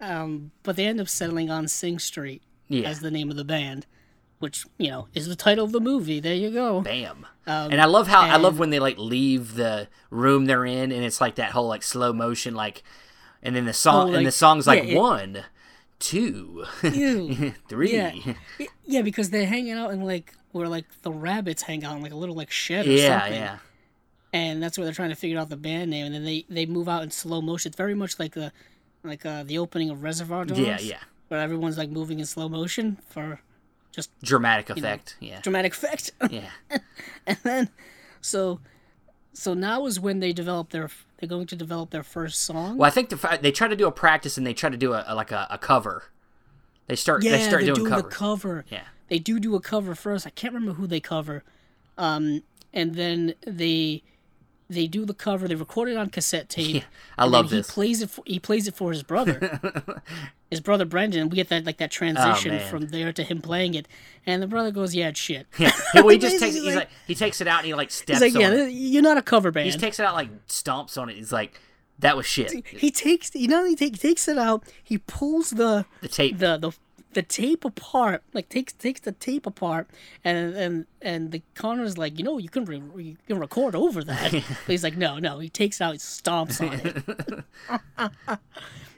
Um, but they end up settling on Sing Street Yeah. as the name of the band, which you know is the title of the movie. There you go. Bam. and I love how I love Um, when they like leave the room they're in, and it's like that whole like slow motion, like, and then the song Oh, and the song's like yeah, it- one, two, Ew. three. Yeah. Yeah, because they're hanging out in like where like the rabbits hang out in like a little like shed or Yeah, something. yeah. And that's where they're trying to figure out the band name, and then they they move out in slow motion. It's very much like the like uh, the opening of Reservoir Dogs. Yeah, yeah. Where everyone's like moving in slow motion for just Dramatic effect. Yeah. dramatic effect. Yeah. and then so so now is when they develop their they're going to develop their first song. Well, I think the, they try to do a practice and they try to do a, a- like a, a cover. They start. Yeah, they start doing doing covers. the cover. Yeah. They do do a cover first. I can't remember who they cover. Um, and then they they do the cover. They record it on cassette tape. Yeah, I love this. He plays it. For, he plays it for his brother. his brother Brendan. We get that like that transition Oh, from there to him playing it. And the brother goes, "Yeah, it's shit." Yeah. Well, he just takes. He's like he takes it out and he like steps He's like, on "Yeah, it. you're not a cover band." He just takes it out like stomps on it. He's like, that was shit. he takes he not only take, he takes it out, he pulls the The tape. the the the tape apart, like takes takes the tape apart, and and and the Conor's like, you know, you can re- you can record over that. but he's like, no, no. He takes out, he stomps on it.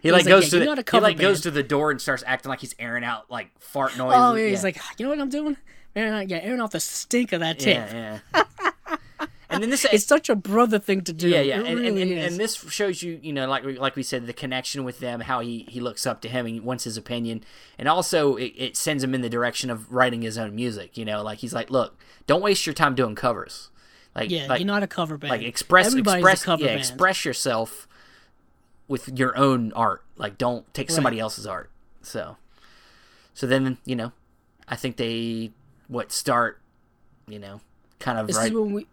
He like like, goes yeah, to the, he like goes to the door and starts acting like he's airing out like fart oh, noises. oh, yeah, he's like, you know what I'm doing? Airing out, yeah, airing off the stink of that tape. yeah, yeah. and then this It's such a brother thing to do. yeah, yeah, and, really and, and, and this shows you, you know, like we, like we said, the connection with them, how he, he looks up to him and wants his opinion, and also it, it sends him in the direction of writing his own music. You know, like he's like, look, don't waste your time doing covers. Like, yeah, like, you're not a cover band. like express Everybody's express yeah, band. express yourself with your own art. Like, don't take somebody else's art. So, so then you know, I think they what start, you know, kind of This right. is when we.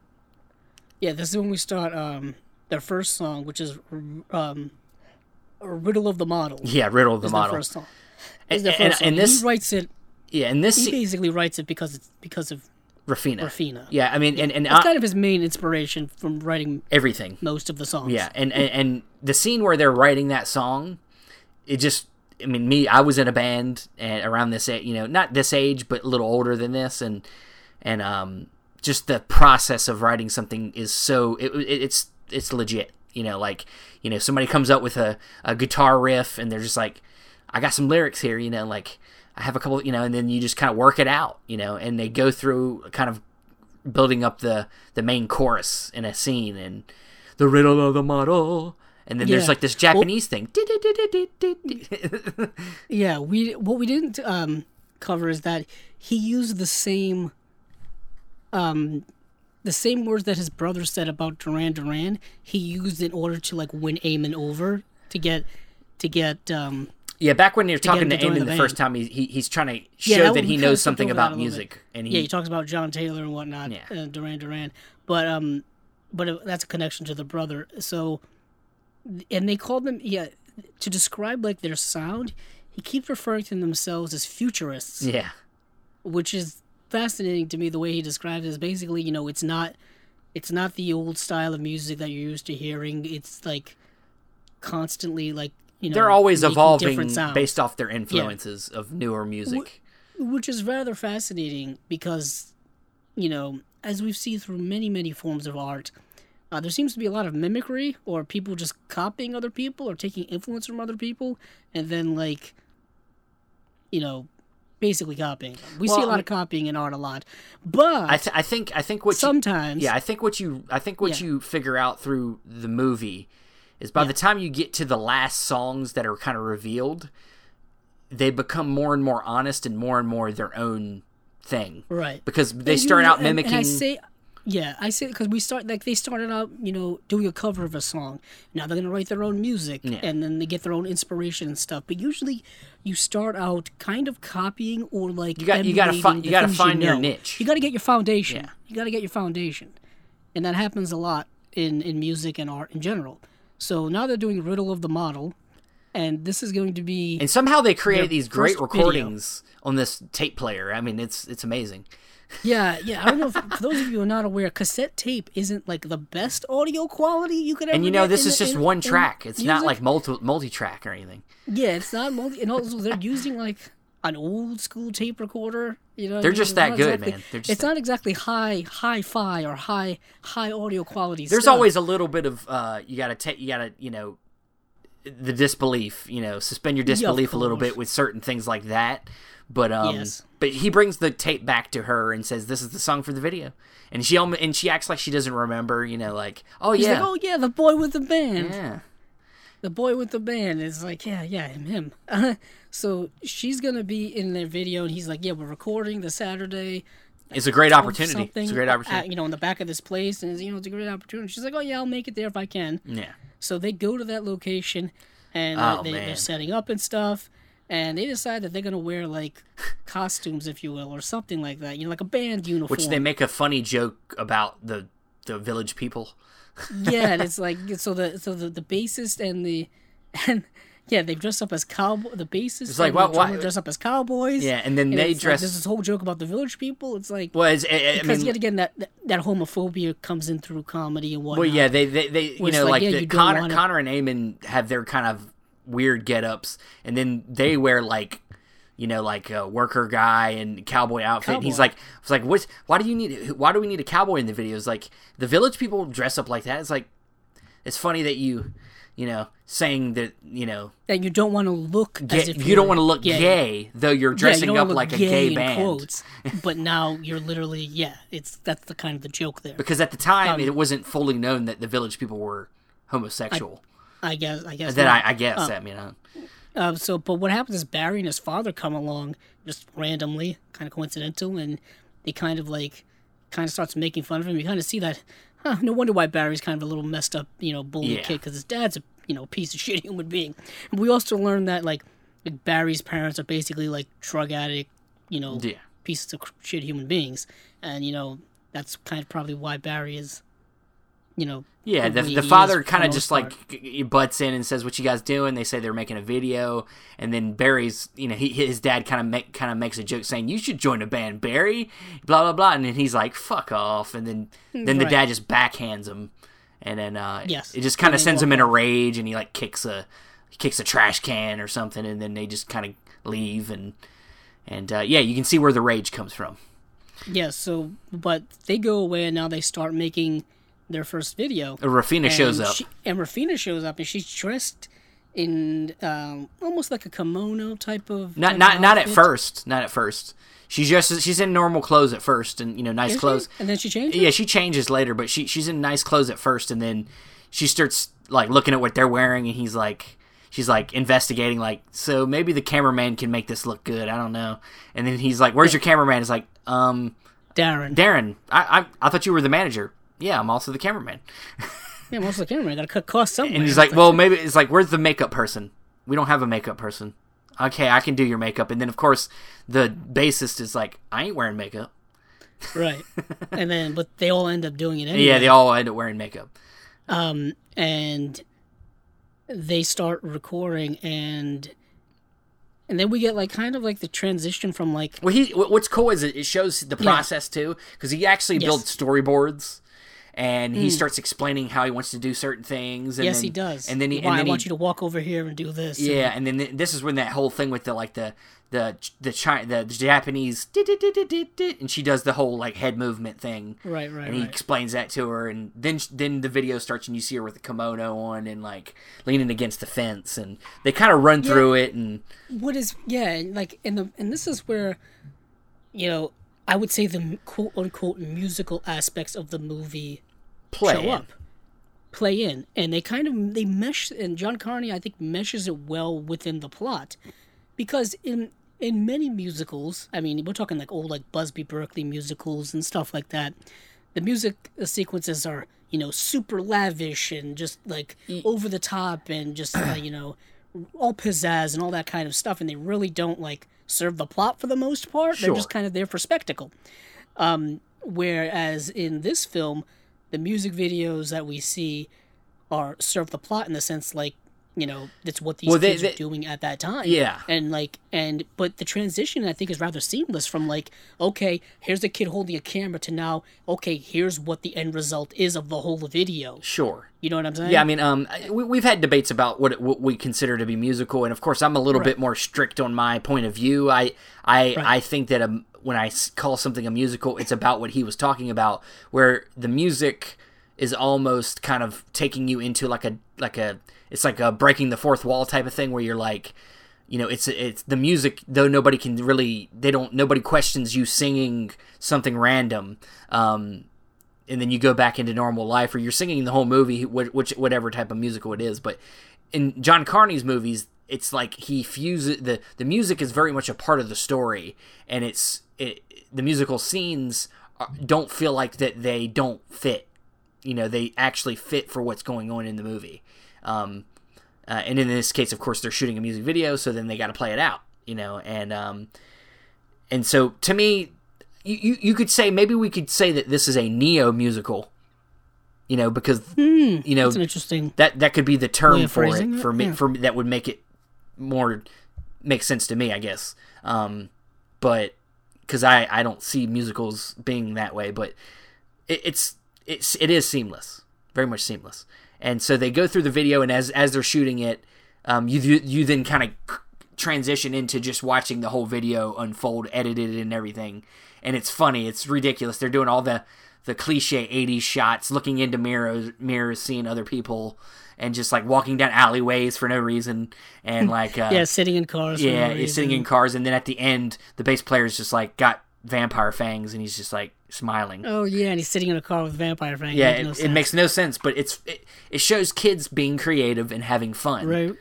Yeah, this is when we start um their first song, which is um, "Riddle of the Model." yeah, riddle of the model. first song. And, their and, first song. and this, he writes it. yeah, and this He basically writes it because it's because of Raphina. Raphina. Yeah, I mean, and and That's I- kind of his main inspiration from writing everything. most of the songs. Yeah, and, and and the scene where they're writing that song, it just. I mean, me. I was in a band and around this, you know, not this age, but a little older than this, and and um, just the process of writing something is so it, it, it's it's legit. You know, like you know, somebody comes up with a, a guitar riff, and they're just like, I got some lyrics here. You know, like I have a couple. You know, and then you just kind of work it out. You know, and they go through kind of building up the the main chorus in a scene and the riddle of the model and then there's like this Well- japanese thing Yeah, we what we didn't um, cover is that he used the same um the same words that his brother said about Duran Duran. He used in order to like win Eamon over to get to get um Yeah, back when you're him talking to to Eamon the the first time, he, he he's trying to Yeah, show that that, he knows something over that a about music, and he, yeah, he talks about John Taylor and whatnot, Yeah. uh, Duran Duran. But um, but it, that's a connection to the brother. So, and they called them yeah to describe like their sound. He keeps referring to themselves as futurists, yeah, which is fascinating to me. The way he describes it is basically you know it's not it's not the old style of music that you're used to hearing. It's like constantly like you know they're always evolving based off their influences of newer music. which is rather fascinating because you know as we've seen through many many forms of art uh, there seems to be a lot of mimicry or people just copying other people or taking influence from other people and then like you know basically copying we see a lot of copying in art a lot but I, th- I think I think what you- sometimes yeah I think what you I think what Yeah. you figure out through the movie is by the time you get to the last songs that are kind of revealed, they become more and more honest and more and more their own thing. right Because they And you- start out and- and mimicking. I say, yeah, I say because we start like they started out, you know, doing a cover of a song. Now they're gonna write their own music, Yeah. and then they get their own inspiration and stuff. But usually, you start out kind of copying or like You got- you gotta fi- you gotta find your know. niche. You got to get your foundation. Yeah. You got to get your foundation, and that happens a lot in in music and art in general. So now they're doing Riddle of the Model, and this is going to be and somehow they create these great first video. recordings on this tape player. I mean, it's it's amazing. Yeah, yeah. I don't know. If, for those of you who are not aware, cassette tape isn't like the best audio quality you could ever. And you know, this is the- just in- one track. It's not like multi multi track or anything. Yeah, it's not multi. And also, they're using like an old school tape recorder. You know, They're just It's that good, exactly- man. They're just it's that- not exactly high hi-fi or high high audio quality. There's stuff. always a little bit of uh, you gotta take you gotta you know the disbelief. You know, suspend your Yeah, disbelief a little bit with certain things like that. But um, Yes. But he brings the tape back to her and says, "This is the song for the video," and she and she acts like she doesn't remember. You know, like oh He's yeah, like, oh yeah, the boy with the band. yeah. the boy with the band is like, yeah, yeah, him, him. so she's gonna be in their video, and he's like, yeah, we're recording the Saturday. It's a great opportunity. It's a great at- opportunity. you know, in the back of this place, and you know, it's a great opportunity. She's like, oh yeah, I'll make it there if I can. yeah. So they go to that location, and Oh, uh, they, they're setting up and stuff. And they decide that they're gonna wear like costumes, if you will, or something like that. You know, like a band uniform. Which they make a funny joke about the the village people. yeah, and it's like so the so the, the bassist and the and yeah they dress up as cowboy. The bassist It's like, what- what- dress up as cowboys. Yeah, and then they it's like, dress- there's this whole joke about the village people. It's like Well, it's, I, I because mean, yet again that, that that homophobia comes in through comedy and whatnot. Well, yeah, they they, they you know like, like, yeah, the you Conor Conor and Eamon have their kind of weird get-ups, and then they wear like you know like a worker guy and cowboy outfit. And he's Cowboy. like, it's like, what? Why do you need? Why do we need a cowboy in the videos? Like the village people dress up like that. It's like it's funny that you you know saying that you know that you don't want to look as gay, if you don't want to look gay. gay, though you're Yeah, you dressing up like a gay gay band. quotes, but now you're literally yeah. It's that's the kind of the joke there. Because at the time, Um, it wasn't fully known that the village people were homosexual. I guess I guess that. I, I guess Uh, that you know. Uh, so, but what happens is Barry and his father come along just randomly, kind of coincidental, and they kind of like, kind of starts making fun of him. You kind of see that, huh? No wonder why Barry's kind of a little messed up, you know, bully Yeah. kid because his dad's a you know piece of shit human being. We also learn that like, like Barry's parents are basically like drug addict, you know, Yeah. pieces of shit human beings, and you know that's kind of probably why Barry is, you know, Yeah, the, the father kind of just part. like butts in and says, "What you guys doing?" They say they're making a video, and then Barry's, you know, he, his dad kind of make kind of makes a joke saying, "You should join a band, Barry." Blah blah blah, and then he's like, "Fuck off!" And then then the dad just backhands him, and then uh, Yes. it just kind of sends him in a rage, and he like kicks a he kicks a trash can or something, and then they just kind of leave, and and uh, yeah, you can see where the rage comes from. Yeah, so but they go away and now they start making their first video. Uh, Raphina shows And up. she- and Raphina shows up and she's dressed in um, almost like a kimono type of Not type not of not at first. Not at first. She's just she's in normal clothes at first, and you know, nice Is she? clothes. And then she changes. Yeah, she changes later, but she she's in nice clothes at first, and then she starts like looking at what they're wearing, and he's like, she's like investigating, like, so maybe the cameraman can make this look good. I don't know. And then he's like, "Where's your cameraman?" He's like, "Um, Darren. Darren, I I, I thought you were the manager. Yeah, I'm also the cameraman." yeah, I'm also the camera. Got to cut costs somewhere. And he's like, "Well, maybe it's like, where's the makeup person? We don't have a makeup person." okay, I can do your makeup. And then of course the bassist is like, I ain't wearing makeup. right. and then, but they all end up doing it anyway. Yeah, they all end up wearing makeup. um, and they start recording and and then we get like kind of like the transition from like Well, he what's cool is it, it shows the process too, because he actually Yes. builds storyboards, and he mm. starts explaining how he wants to do certain things. And yes then, he does And then he, Why, and then I want he, you to walk over here and do this yeah, and then th- this is when that whole thing with the like the the the Chi- the Japanese and she does the whole like head movement thing. Right, right, And he right. explains that to her, and then then the video starts, and you see her with the kimono on and like leaning against the fence, and they kind of run through it, and what is yeah like and the and this is where you know i would say the quote unquote musical aspects of the movie play show it. up play in and they kind of they mesh and john carney i think meshes it well within the plot because in in many musicals i mean we're talking like old like busby berkeley musicals and stuff like that the music sequences are you know super lavish and just like over the top and just uh, you know all pizzazz and all that kind of stuff and they really don't like serve the plot for the most part. They're just kind of there for spectacle. Um, whereas in this film the music videos that we see are serve the plot in the sense like you know that's what these Well, kids they- are doing at that time Yeah. and like and but the transition i think is rather seamless from like okay here's a kid holding a camera to now okay here's what the end result is of the whole video Sure. you know what i'm saying Yeah, I mean, um, we, we've had debates about what what we consider to be musical, and of course, I'm a little Right. bit more strict on my point of view. I I Right. I think that when I call something a musical, it's about what he was talking about, where the music is almost kind of taking you into like a like a it's like a breaking the fourth wall type of thing, where you're like. You know, it's it's the music. Though nobody can really, they don't. Nobody questions you singing something random. Um, and then you go back into normal life, or you're singing the whole movie, which whatever type of musical it is. But in John Carney's movies, it's like he fuses the the music is very much a part of the story, and it's it the musical scenes don't feel like that they don't fit. You know, they actually fit for what's going on in the movie. Um, uh, and in this case, of course, they're shooting a music video, so then they got to play it out. You know, and um, and so to me, you, you you could say maybe we could say that this is a neo musical. You know, because you know interesting that that could be the term for it it, for me yeah. for that would make it more make sense to me, I guess. Um, but because I I don't see musicals being that way, but it, it's it's it is seamless, very much seamless. And so they go through the video, and as as they're shooting it, um, you you, then kind of transition into just watching the whole video unfold, edited and everything. And it's funny, it's ridiculous. They're doing all the the cliche '80s shots, looking into mirrors, mirrors, seeing other people, and just like walking down alleyways for no reason, and like uh, yeah sitting in cars for no yeah, sitting in cars, and then at the end, the bass player's just like got vampire fangs, and he's just like smiling. oh yeah and he's sitting in a car with vampire Frank yeah, it, no it makes no sense, but it's it, it shows kids being creative and having fun. right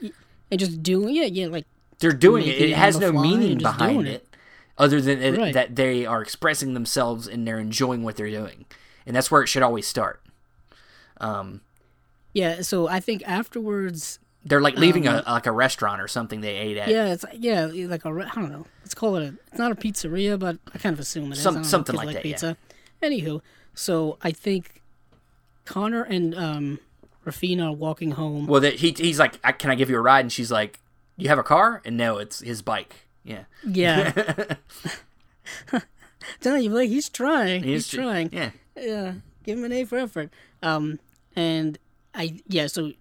and just doing yeah yeah like They're doing it. It it has no meaning behind it, it. other than it, Right. that they are expressing themselves and they're enjoying what they're doing, and that's where it should always start. Um, yeah so i think afterwards they're like leaving a like a restaurant or something they ate at. Um, yeah it's yeah like a i don't know let's call it a it's not a pizzeria but i kind of assume it is. Some- something kids like that, yeah. pizza anywho so i think conor and um raphina are walking home Well, that he he's like, I, "Can I give you a ride?" And she's like, "You have a car?" And no, it's his bike. Yeah, yeah Telling you, like he's trying. He's, tr- trying. Yeah, yeah, give him an A for effort. Um, and I yeah, so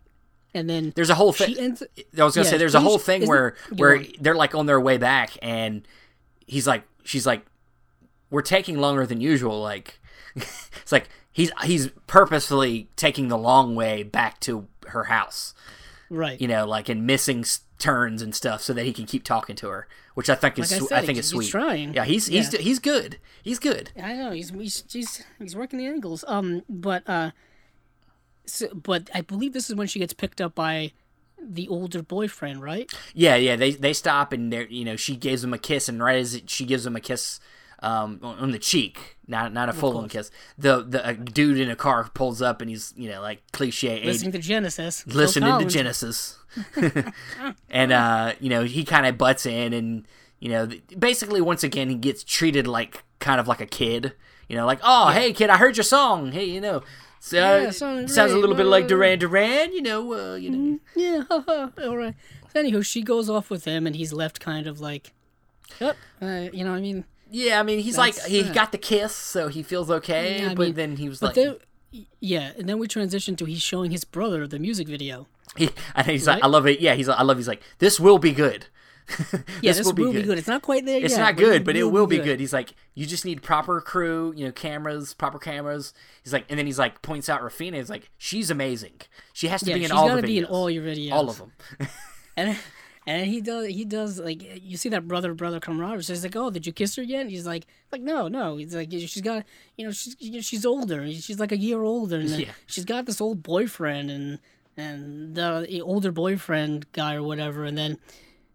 and then there's a whole thing. ends. I was gonna yeah, say there's a whole thing where where on. they're like on their way back, and he's like, she's like, we're taking longer than usual. Like, it's like he's he's purposefully taking the long way back to her house. right. You know, like and missing turns and stuff, so that he can keep talking to her, which I think is Like I said, I think he's- is he's sweet. trying. Yeah, he's he's Yeah. he's good. He's good. I know he's he's he's he's working the angles. Um, but uh, so, but I believe this is when she gets picked up by the older boyfriend, right? Yeah, yeah. They they stop and they you know she gives him a kiss, and right as she gives him a kiss um, on the cheek, not not a full on kiss. The the dude in a car pulls up and he's you know like cliche Listening to Genesis. Listening to Genesis, and uh you know he kind of butts in and you know basically once again he gets treated like kind of like a kid. You know, like oh hey kid, I heard your song. Hey, you know. So, Yeah, sounded sounds a little bit like Uh, Duran Duran, you know. Uh, you know, Yeah, all right. So anywho, she goes off with him, and he's left kind of like, yep, uh, you know, what I mean, yeah. I mean, he's like he yeah. got the kiss, so he feels okay. Yeah, but mean, then he was like, then, yeah, and then we transition to he's showing his brother the music video. He, and he's Right? like, I love it. Yeah, he's like, I love. He's like, this will be good. Yeah, this, will, be, good. It's not quite there It's yet. It's not good, but it will be good. He's like, you just need proper crew, you know, cameras, proper cameras. He's like, and then he's like, points out Raphina. He's like, she's amazing. She has to Yeah, be in she's all the videos, be in all your videos. all of them. And and he does he does like you see that brother brother camaraderie. So he's like, oh, did you kiss her yet? And he's like, like no no. He's like, she's got you know she's she's older. She's like a year older, and Yeah. she's got this old boyfriend and and the older boyfriend guy or whatever. And then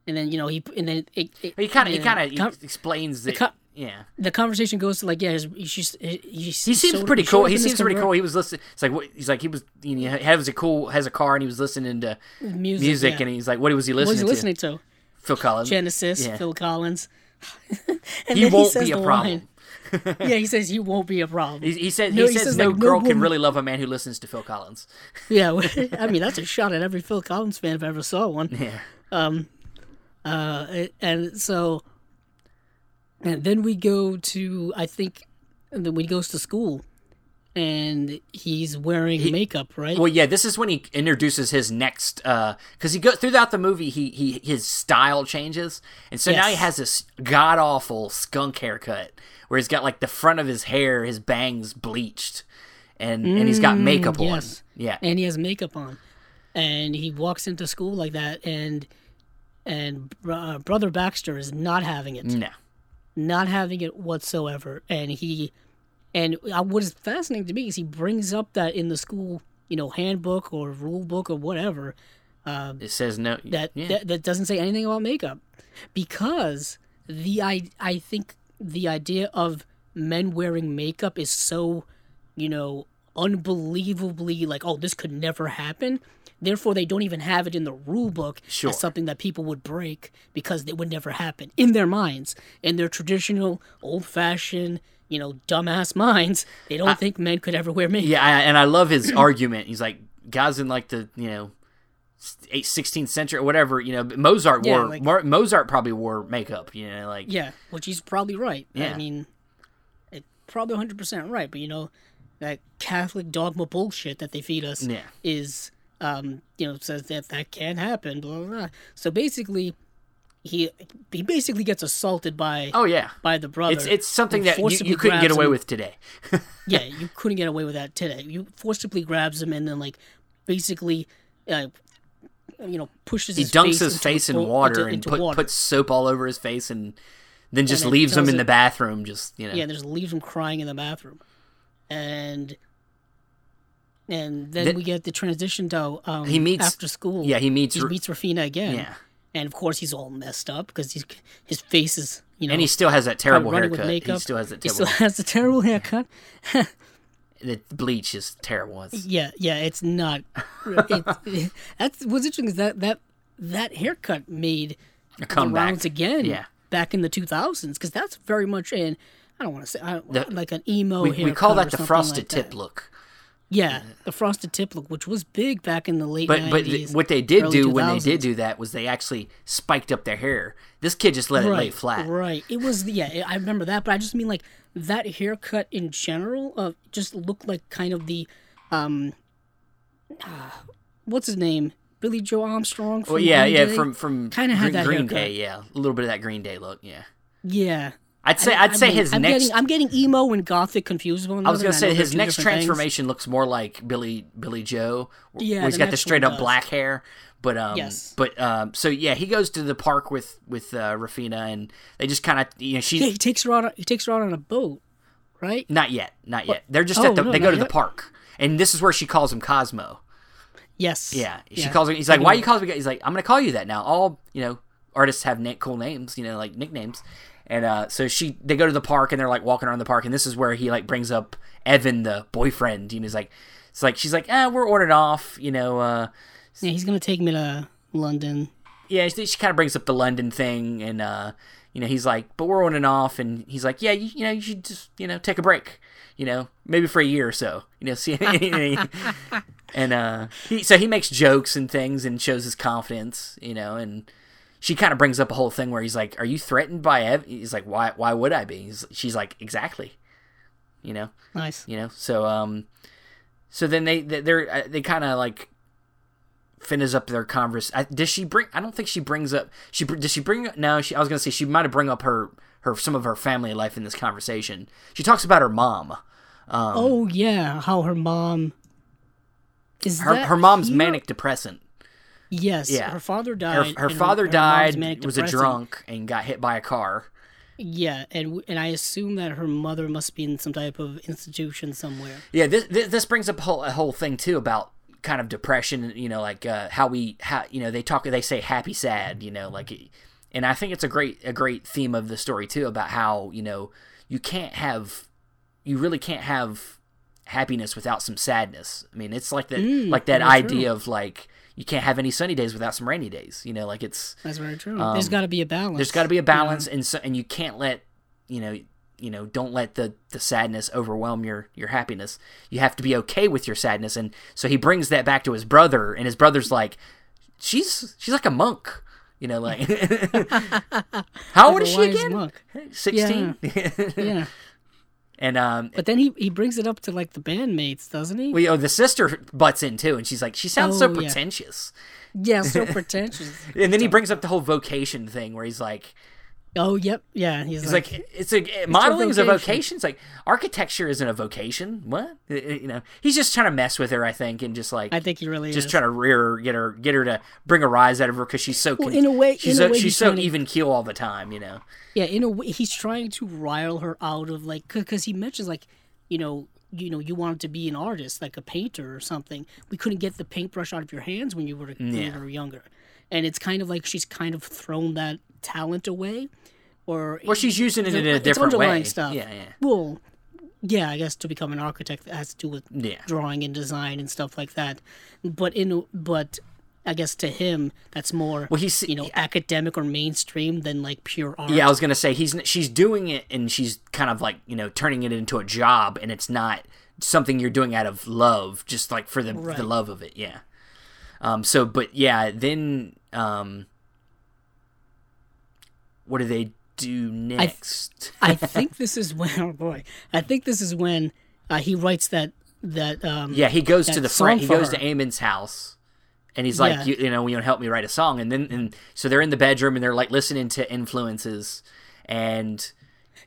and then you know he and then it, it, He kind of, he kind of com- explains that. co- yeah, the conversation goes to like yeah, his, he's, he's, he seems pretty cool. He seems pretty cool. He was listening. It's like what he's like. He was you know, has a cool has a car and he was listening to music, music yeah. and he's like, what was he What listening was he to? listening to? Phil Collins. Genesis, Yeah. Phil Collins. and He won't says be a problem. yeah, he says he won't be a problem. He, he said No, he, he says, says, no like, no girl can really love a man who listens to Phil Collins. Yeah, I mean that's a shot at every Phil Collins fan if I ever saw one. Yeah. Um, Uh, and so, and then we go to I think, then he goes to school, and he's wearing makeup, right? Well, yeah, this is when he introduces his next because he go throughout the movie. He he his style changes, and so now he has this god awful skunk haircut where he's got like the front of his hair, his bangs bleached, and and he's got makeup on. Mm, yes. Yeah, and he has makeup on, and he walks into school like that, and and uh, brother Baxter is not having it. no, not having it whatsoever. And he, and uh, what is fascinating to me is he brings up that in the school, you know, handbook or rule book or whatever it says no. that yeah. that, that doesn't say anything about makeup, because the I I think the idea of men wearing makeup is so, you know, unbelievably like oh this could never happen. Therefore, they don't even have it in the rule book Sure. as something that people would break because it would never happen in their minds, in their traditional, old-fashioned, you know, dumbass minds. They don't think men could ever wear makeup. yeah, I, and I love his argument. He's like guys in like the you know. eight- 16th century or whatever you know mozart Yeah, wore like- Mo- mozart probably wore makeup you know like Yeah, which he's probably right. Yeah. I mean, it probably 100% right, but you know, that Catholic dogma bullshit that they feed us Yeah. is, um, you know, says that that can't happen, blah, blah, blah. So basically, he he basically gets assaulted by oh yeah by the brother. it's it's something that you, you couldn't get away him. with today Yeah, you couldn't get away with that today. You forcibly grabs him and then like basically, uh, you know, pushes he his dunks face his face in water into- and put, water. puts soap all over his face and then just then leaves him in it- the bathroom just you know Yeah, just leaves him crying in the bathroom, and and then Th- we get the transition to um, He meets- after school. yeah, he meets he meets Raphina again. Yeah. and of course he's all messed up because he's his face is you know and he still has that terrible haircut he still has that He terrible still has a terrible haircut. the bleach is terrible it's, Yeah, yeah, it's not. It, that's what's interesting is that that that haircut made the comeback. rounds again. Yeah. back in the 2000s because that's very much in. I don't want to say I The- like an emo. we, we call that the frosted like tip that. look Yeah, the frosted tip look, which was big back in the late but 90s. but th- what they did do when they did do that was they actually spiked up their hair this kid just let it lay flat Right. It was yeah, I remember that, but I just mean like that haircut in general uh, just looked like kind of the um uh, what's his name? Billie Joe Armstrong from well yeah Green yeah Day? from from Kinda had that green haircut. day yeah a little bit of that green day look yeah Yeah. I'd say I- i'd say I'm- his I'm next getting I'm getting emo and gothic confused one I was gonna say his next different things. transformation looks more like Billy Billie Joe, Yeah, where he's the got the straight up does. black hair. But um, Yes. but um, so yeah, he goes to the park with with uh, Raphina, and they just kind of you know she Yeah, he takes her out. He takes her out on a boat, right? not yet, not yet. They're just Oh, at the no, they go to the park, and this is where she calls him Cosmo. Yes. Yeah, she Yeah. calls him. He's like, "Why you calling me?" He's like, "I'm gonna call you that now." All you know, artists have na- cool names, you know, like nicknames. And uh, so she, they go to the park and they're like walking around the park, and this is where he like brings up Evan, the boyfriend. You know, he's like, it's like she's like, ah, we're ordered off. You know, uh, Yeah, he's gonna take me to London. yeah, she, she kind of brings up the London thing, and uh, you know, he's like, but we're on and off, and he's like, yeah, you, you know, you should just, you know, take a break, you know, maybe for a year or so, you know, see, and uh, he, so he makes jokes and things and shows his confidence, you know, and she kind of brings up a whole thing where he's like, are you threatened by Ev? He's like, why, why would I be? He's, she's like, exactly, you know, Nice. you know, so um, so then they they- they're uh, they kind of like finish up their converse. I, does she bring? I don't think she brings up. She does she bring? No, she. I was gonna say she might have bring up her her some of her family life in this conversation. She talks about her mom. Um, oh yeah, how her mom is her that her mom's here? manic depressant. Yes, Yeah. her father died. her and father mom's died, manic was a drunk, and got hit by a car. Yeah, and and I assume that her mother must be in some type of institution somewhere. Yeah, this this, this brings up a whole, a whole thing too about kind of depression. You know, like uh, how we how you know they talk they say happy sad. You know, like, and I think it's a great a great theme of the story too about how you know you can't have you really can't have happiness without some sadness. I mean, it's like that Mm, like that idea true. of like you can't have any sunny days without some rainy days. You know, like it's That's very true. there's got to be a balance. Um, there's got to be a balance and so and you can't let you know you know don't let the the sadness overwhelm your your happiness you have to be okay with your sadness and so he brings that back to his brother and his brother's like she's she's like a monk you know like how old Like is she again monk. 16 Yeah, and um but then he he brings it up to like the bandmates, doesn't he? well, you know, the sister butts in too and she's like she sounds so Oh, yeah. pretentious yeah, so pretentious. and then he brings up the whole vocation thing where he's like Oh, yep, yeah. He's, It's like, like, it's a modeling is a vocation. vocation. It's like architecture isn't a vocation. What you know? He's just trying to mess with her, I think, and just like I think he really is just is. trying to rear her, get her, get her to bring a rise out of her because she's so. Well, con- in a way- she's a so, way she's so even keel all the time. You know. Yeah, in a way, he's trying to rile her out of like, because he mentions like, you know, you know, you wanted to be an artist, like a painter or something. We couldn't get the paintbrush out of your hands when you were when Yeah. you were younger, and it's kind of like she's kind of thrown that talent away, or Or she's using it in a it's different underlying way. Stuff. Yeah, yeah. Well, yeah, I guess to become an architect that has to do with Yeah. drawing and design and stuff like that. But in but I guess to him that's more Well, he's- you know academic or mainstream than like pure art. Yeah, I was gonna say he's she's doing it and she's kind of like you know turning it into a job, and it's not something you're doing out of love, just like for the Right. the love of it. Yeah. Um. So, but yeah, then um. What do they do next? I think this is when oh boy, I think this is when uh, he writes that that um yeah, he goes to the friend. He goes her. to Eamon's house, and he's like, Yeah. you, you know, you know, help me write a song, and then and so they're in the bedroom and they're like listening to influences, and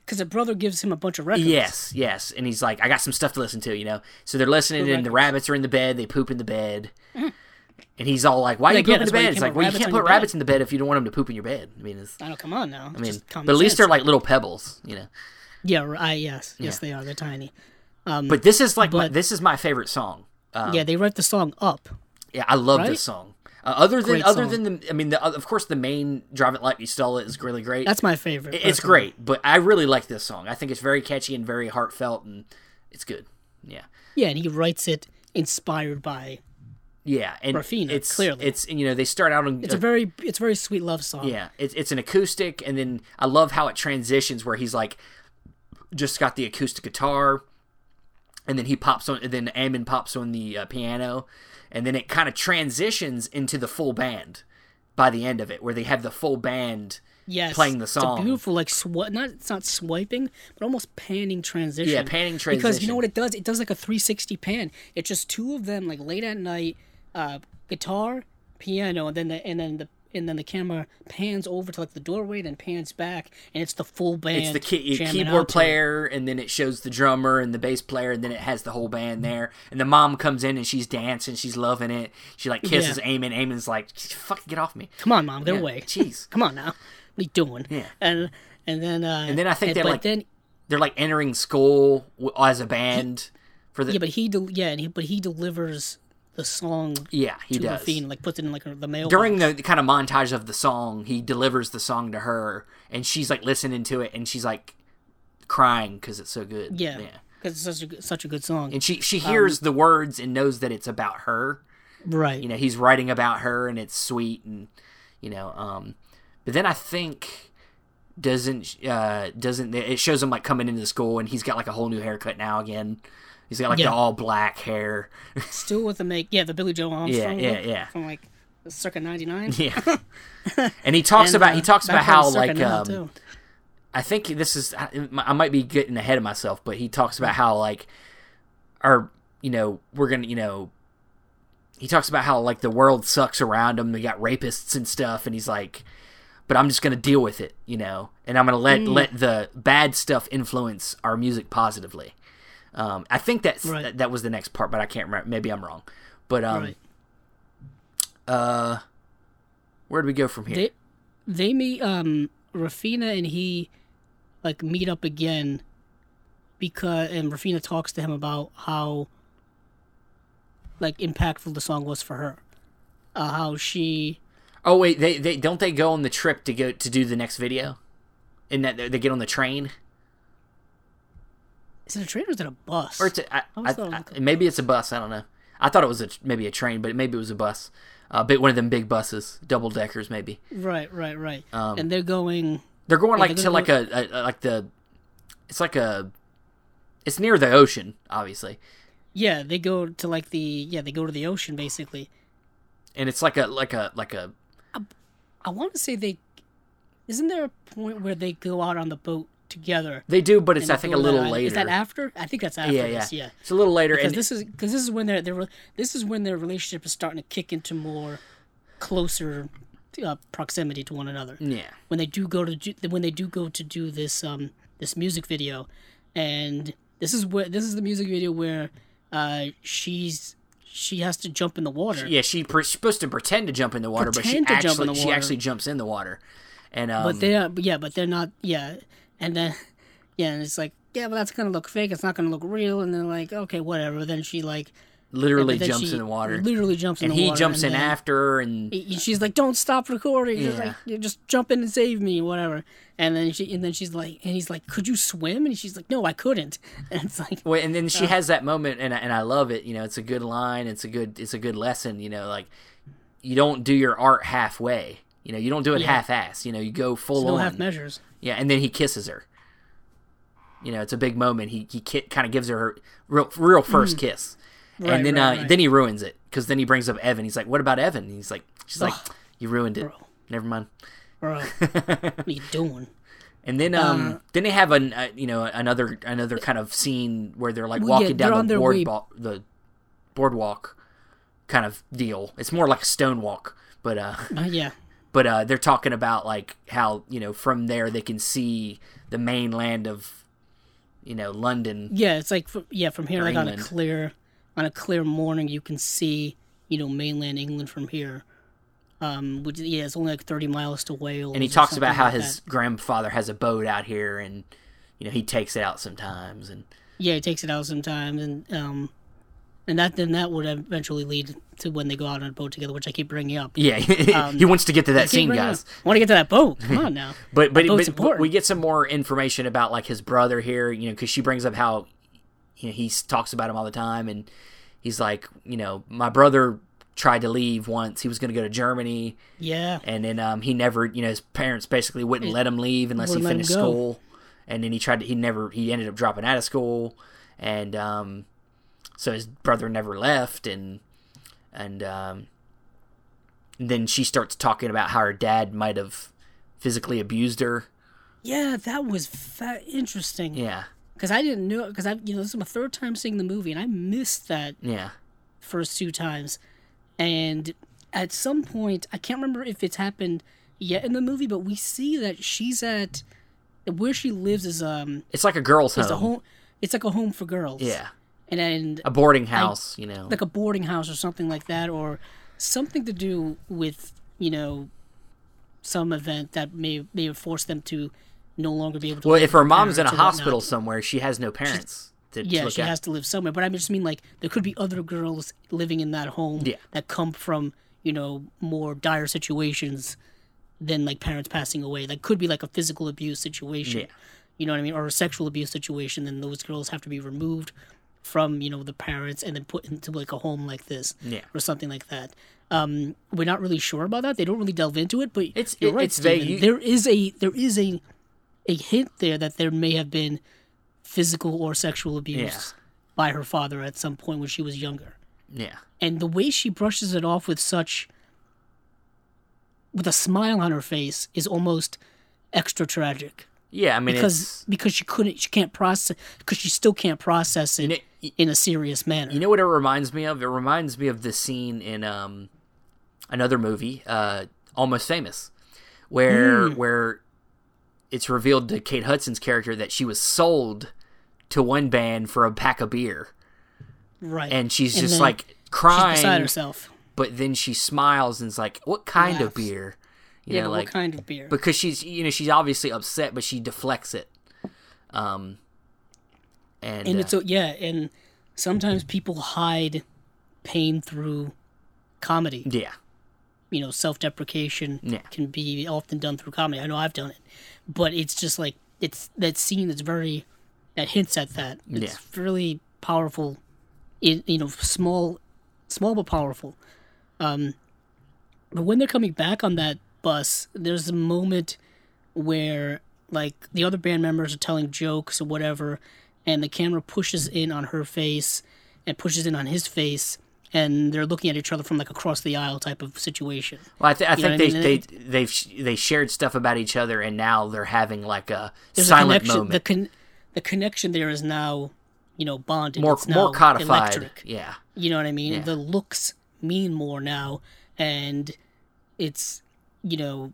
because the brother gives him a bunch of records. Yes, yes. And he's like, I got some stuff to listen to, you know? So they're listening, and the rabbits are in the bed. They poop in the bed. And he's all like, Why are you pooping in the that's why you bed? It's like, Well, you can't put your bed. rabbits in the bed if you don't want them to poop in your bed. I mean, it's, I know. Come on now. I mean, but at least they're like little pebbles, you know? yeah, right, yes, yes, Yeah. they are. They're tiny. But this is like, my, this is my favorite song. Um, yeah, they wrote the song up. yeah, I love Right? this song. Uh, other than, other than the, I mean, the, of course, the main "Drive It Like You Stole It" is really great. That's my favorite. It- it's great, but I really like this song. I think it's very catchy and very heartfelt, and it's good. Yeah. Yeah, and he writes it inspired by. Yeah, and Raphina, it's clearly. it's you know they start out on It's a very it's a very sweet love song. yeah it's it's an acoustic and then I love how it transitions where he's like just got the acoustic guitar and then he pops on and then Eamon pops on the uh, piano and then it kind of transitions into the full band by the end of it where they have the full band yes, playing the It's song. a beautiful like sw- not it's not swiping, but almost panning transition. Yeah, panning transition. Because you know what it does? It does like a 360 pan. It's just two of them like late at night, uh, guitar, piano, and then the and then the and then the camera pans over to like the doorway, then pans back, and it's the full band. it's the key- keyboard player and then it shows the drummer and the bass player and then it has the whole band there and the mom comes in and she's dancing she's loving it she like kisses Yeah. Eamon Eamon's like fucking get off me Come on, mom, get Yeah, away. jeez. Come on now. What are you doing? Yeah. And and then uh, And then I think they're like- then they're like entering school as a band for the yeah, but he del- yeah, and he, but he delivers the song Yeah, he to does. Raphina, like puts it in like the mail During the kind of montage of the song, he delivers the song to her, and she's like listening to it, and she's like crying because it's so good. yeah, because it's such a good- such a good song. And she she hears the words and knows that it's about her. right. You know, he's writing about her, and it's sweet, and you know. Um, but then I think doesn't uh doesn't it shows him like coming into school, and he's got like a whole new haircut now again. He's got like the all black hair. Still with the make yeah the Billie Joe Armstrong yeah, look yeah. from like circa '99. yeah. and he talks And, about uh, he talks about how it was circa like um. I think this is I I might be getting ahead of myself, but he talks about how like our you know we're gonna you know he talks about how like the world sucks around him. We got rapists and stuff, and he's like, but I'm just gonna deal with it, you know, and I'm gonna let Mm. let the bad stuff influence our music positively. Um, I think that's Right. that, that was the next part, but I can't remember. Maybe I'm wrong. But um, right. uh, where do we go from here? They they meet um Raphina and he like meet up again because and Raphina talks to him about how like impactful the song was for her. Uh, how she Oh wait, they they don't they go on the trip to go to do the next video? And that they get on the train, is it a train or is it a bus? or it's a, I, I I, it maybe it's a bus. I don't know. I thought it was a, maybe a train, but maybe it was a bus. Uh, but one of them big buses, double deckers, maybe. right, right, right. Um, and they're going They're going like they're to like a, a, a like the, it's like a, it's near the ocean, obviously, yeah, they go to like the yeah, they go to the ocean basically. and it's like a like a like a I want to say they isn't there a point where they go out on the boat together? they do, but it's I think a go to that little later. Is that after? I think that's after yeah, yeah, this, yeah. It's a little later, because and this is because this is when their their this is when their relationship is starting to kick into more closer uh, proximity to one another. yeah, When they do go to do, when they do go to do this um this music video, and this is where this is the music video where uh she's she has to jump in the water. yeah. She pre- she's supposed to pretend to jump in the water, Pretend but she jump in actually she actually jumps in the water, and um, but they're but yeah, but they're not yeah, and then yeah, and it's like yeah, but that's gonna look fake. It's not gonna look real. And they're like, okay, whatever. Then she like literally then jumps in the water. Literally jumps in and he jumps in after her, and he- she's like, "Don't stop recording." She's Yeah. like, just jump in and save me, whatever." And then she, and then she's like, and he's like, "Could you swim?" And she's like, "No, I couldn't." And it's like, Wait, and then she uh, has that moment, and I- and I love it. You know, it's a good line. It's a good it's a good lesson. You know, like you don't do your art halfway. You know, you don't do it Yeah. half-ass. You know, you go full no on. half measures. Yeah, and then he kisses her. You know, it's a big moment. He he ki- kind of gives her her real real first kiss, Mm. Right, and then right, uh, right. then he ruins it because then he brings up Evan. He's like, "What about Evan?" And he's like, "She's like, you ruined it. Bro. Never mind." Bro, what are you doing? And then Uh, um then they have an uh, you know another another kind of scene where they're like Well, yeah, walking they're down the way- boardwalk the boardwalk kind of deal. It's more like a stone walk, but uh Uh, yeah, but uh they're talking about like how you know from there they can see the mainland of you know London. yeah. It's like fr- yeah, from here, like on a clear, on a clear morning, you can see you know mainland England from here. Um, which yeah, it's only like thirty miles to Wales. And he talks about how like his that. grandfather has a boat out here and you know he takes it out sometimes and yeah, he takes it out sometimes, and um, and that then that would eventually lead to when they go out on a boat together, which I keep bringing up. yeah he wants to get to that scene guys. I want to get to that boat. Come on now. But but, but, we get some more information about like his brother here, you know, because she brings up how you know he talks about him all the time, and he's like, you know, my brother tried to leave once. He was going to go to Germany, Yeah. and then um, he never, you know, his parents basically wouldn't let him leave unless he Wouldn't let him finished school, and then he tried to. He never. He ended up dropping out of school, and um, so his brother never left, and and um, then she starts talking about how her dad might have physically abused her. Yeah, that was fa- interesting. Yeah, Because I didn't know. Because I, you know, this is my third time seeing the movie, and I missed that yeah, first two times. And at some point, I can't remember if it's happened yet in the movie, but we see that she's at where she lives is um it's like a girl's is a home. home. It's like a home for girls. Yeah, And a boarding house. you know, like a boarding house or something like that, or something to do with you know some event that may may have forced them to no longer be able to. well, if her mom's in a whatnot. hospital somewhere, she has no parents. to, to yeah, look she at. has to live somewhere. But I just mean like there could be other girls living in that home Yeah. that come from you know more dire situations than like parents passing away. That could be like a physical abuse situation. Yeah. You know what I mean, or a sexual abuse situation. Then those girls have to be removed from you know the parents and then put into like a home like this Yeah. or something like that. Um, we're not really sure about that. They don't really delve into it, but It's- it- right, it's vague. Steven. You- There is a there is a a hint there that there may have been physical or sexual abuse by her father at some point when she was younger. yeah. And the way she brushes it off with such with a smile on her face is almost extra tragic Yeah, I mean, because it's because she couldn't she can't process because she still can't process it in a serious manner. You know what it reminds me of? It reminds me of the scene in um another movie, uh Almost Famous, where Hmm. where it's revealed to Kate Hudson's character that she was sold to one band for a pack of beer. right. And she's And just like she's crying beside herself. but then she smiles and's like, "What kind of beer?" You Yeah, know, like what kind of beer? because she's you know she's obviously upset, but she deflects it. Um, and, and uh, it's a, yeah, and sometimes people hide pain through comedy. yeah, you know, self-deprecation Yeah. can be often done through comedy. I know I've done it, but it's just like it's that scene that's very that hints at that. It's really powerful. In you know, small, small but powerful. Um, but when they're coming back on that bus, there's a moment where like the other band members are telling jokes or whatever, and the camera pushes in on her face and pushes in on his face. And they're looking at each other from like across the aisle type of situation. Well, I, th- I think what I they mean? they they've sh- they shared stuff about each other, and now they're having like a There's silent a connection. moment, The con- the connection there is now, you know, bonded. more It's now more codified. Electric. Yeah, You know what I mean? Yeah. The looks mean more now, and it's you know,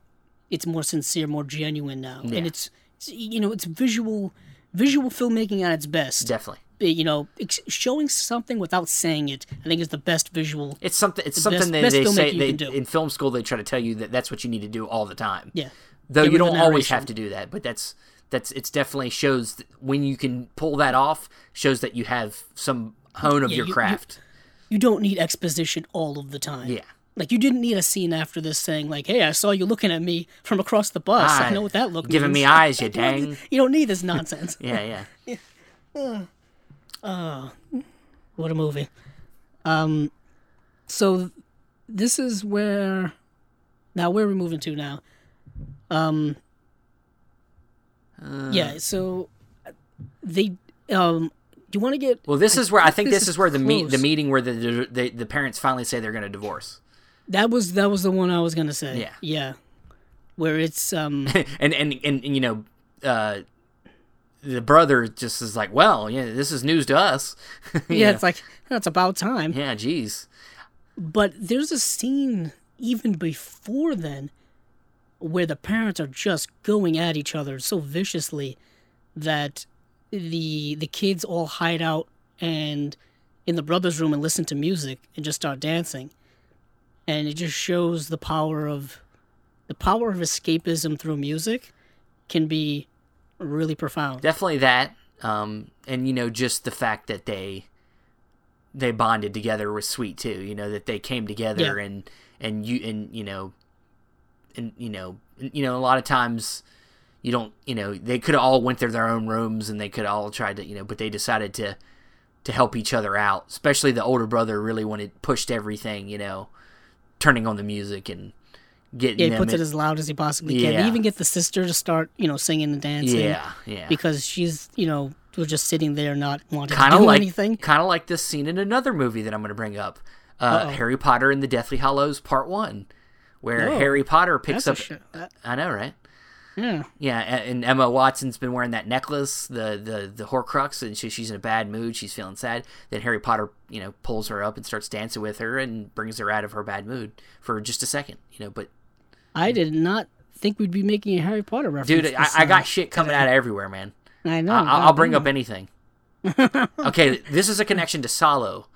it's more sincere, more genuine now, Yeah. and it's you know, it's visual visual filmmaking at its best. definitely. Eh, you know, ex- showing something without saying it, I think is the best visual. It's something. It's The something best- that best they say you they, can do. in film school. They try to tell you that that's what you need to do all the time. Yeah. Though Get you don't always have to do that, but that's that's it's definitely shows that when you can pull that off. Shows that you have some hone of Yeah, your you- you- craft. You don't need exposition all of the time. Yeah. Like you didn't need a scene after this saying like, "Hey, I saw you looking at me from across the bus. I Ah, know what that look giving me eyes, you dang. You don't need this nonsense. Yeah, yeah. Oh, what a movie. Um, so this is where now where are we moving to now? Um, Uh. yeah. So they um, do you want to get? Well, this is where I think this this is is where the meet the meeting where the the, the the parents finally say they're going to divorce. That was that was the one I was gonna say. Yeah. Yeah. Where it's um and and and, and you know uh the brother just is like well yeah this is news to us yeah, know? it's like that's about time. yeah geez But there's a scene even before then where the parents are just going at each other so viciously that the the kids all hide out and in the brother's room and listen to music and just start dancing. And it just shows the power of the power of escapism through music can be really profound. definitely that um and you know just the fact that they they bonded together was sweet too you know that they came together Yeah. and and you and you know and you know you know a lot of times you don't you know they could have all went to their own rooms and they could all tried to you know but they decided to to help each other out especially the older brother really wanted pushed everything you know turning on the music and getting Yeah, he puts in- it as loud as he possibly can. Yeah. He even get the sister to start, you know, singing and dancing. yeah yeah Because she's, you know, was just sitting there not wanting kind to do like anything. kind of like this scene in another movie that I'm going to bring up, uh, Harry Potter and the Deathly Hallows Part One, where Oh, Harry Potter picks up. That- I know, right? Yeah. Yeah, and Emma Watson's been wearing that necklace, the the the Horcrux, and she, she's in a bad mood. She's feeling sad. Then Harry Potter, you know, pulls her up and starts dancing with her and brings her out of her bad mood for just a second, you know. But I did not think we'd be making a Harry Potter reference. dude, I, I got shit coming out of everywhere, man. I know. I, I'll, I'll bring up anything. okay, this is a connection to Solo.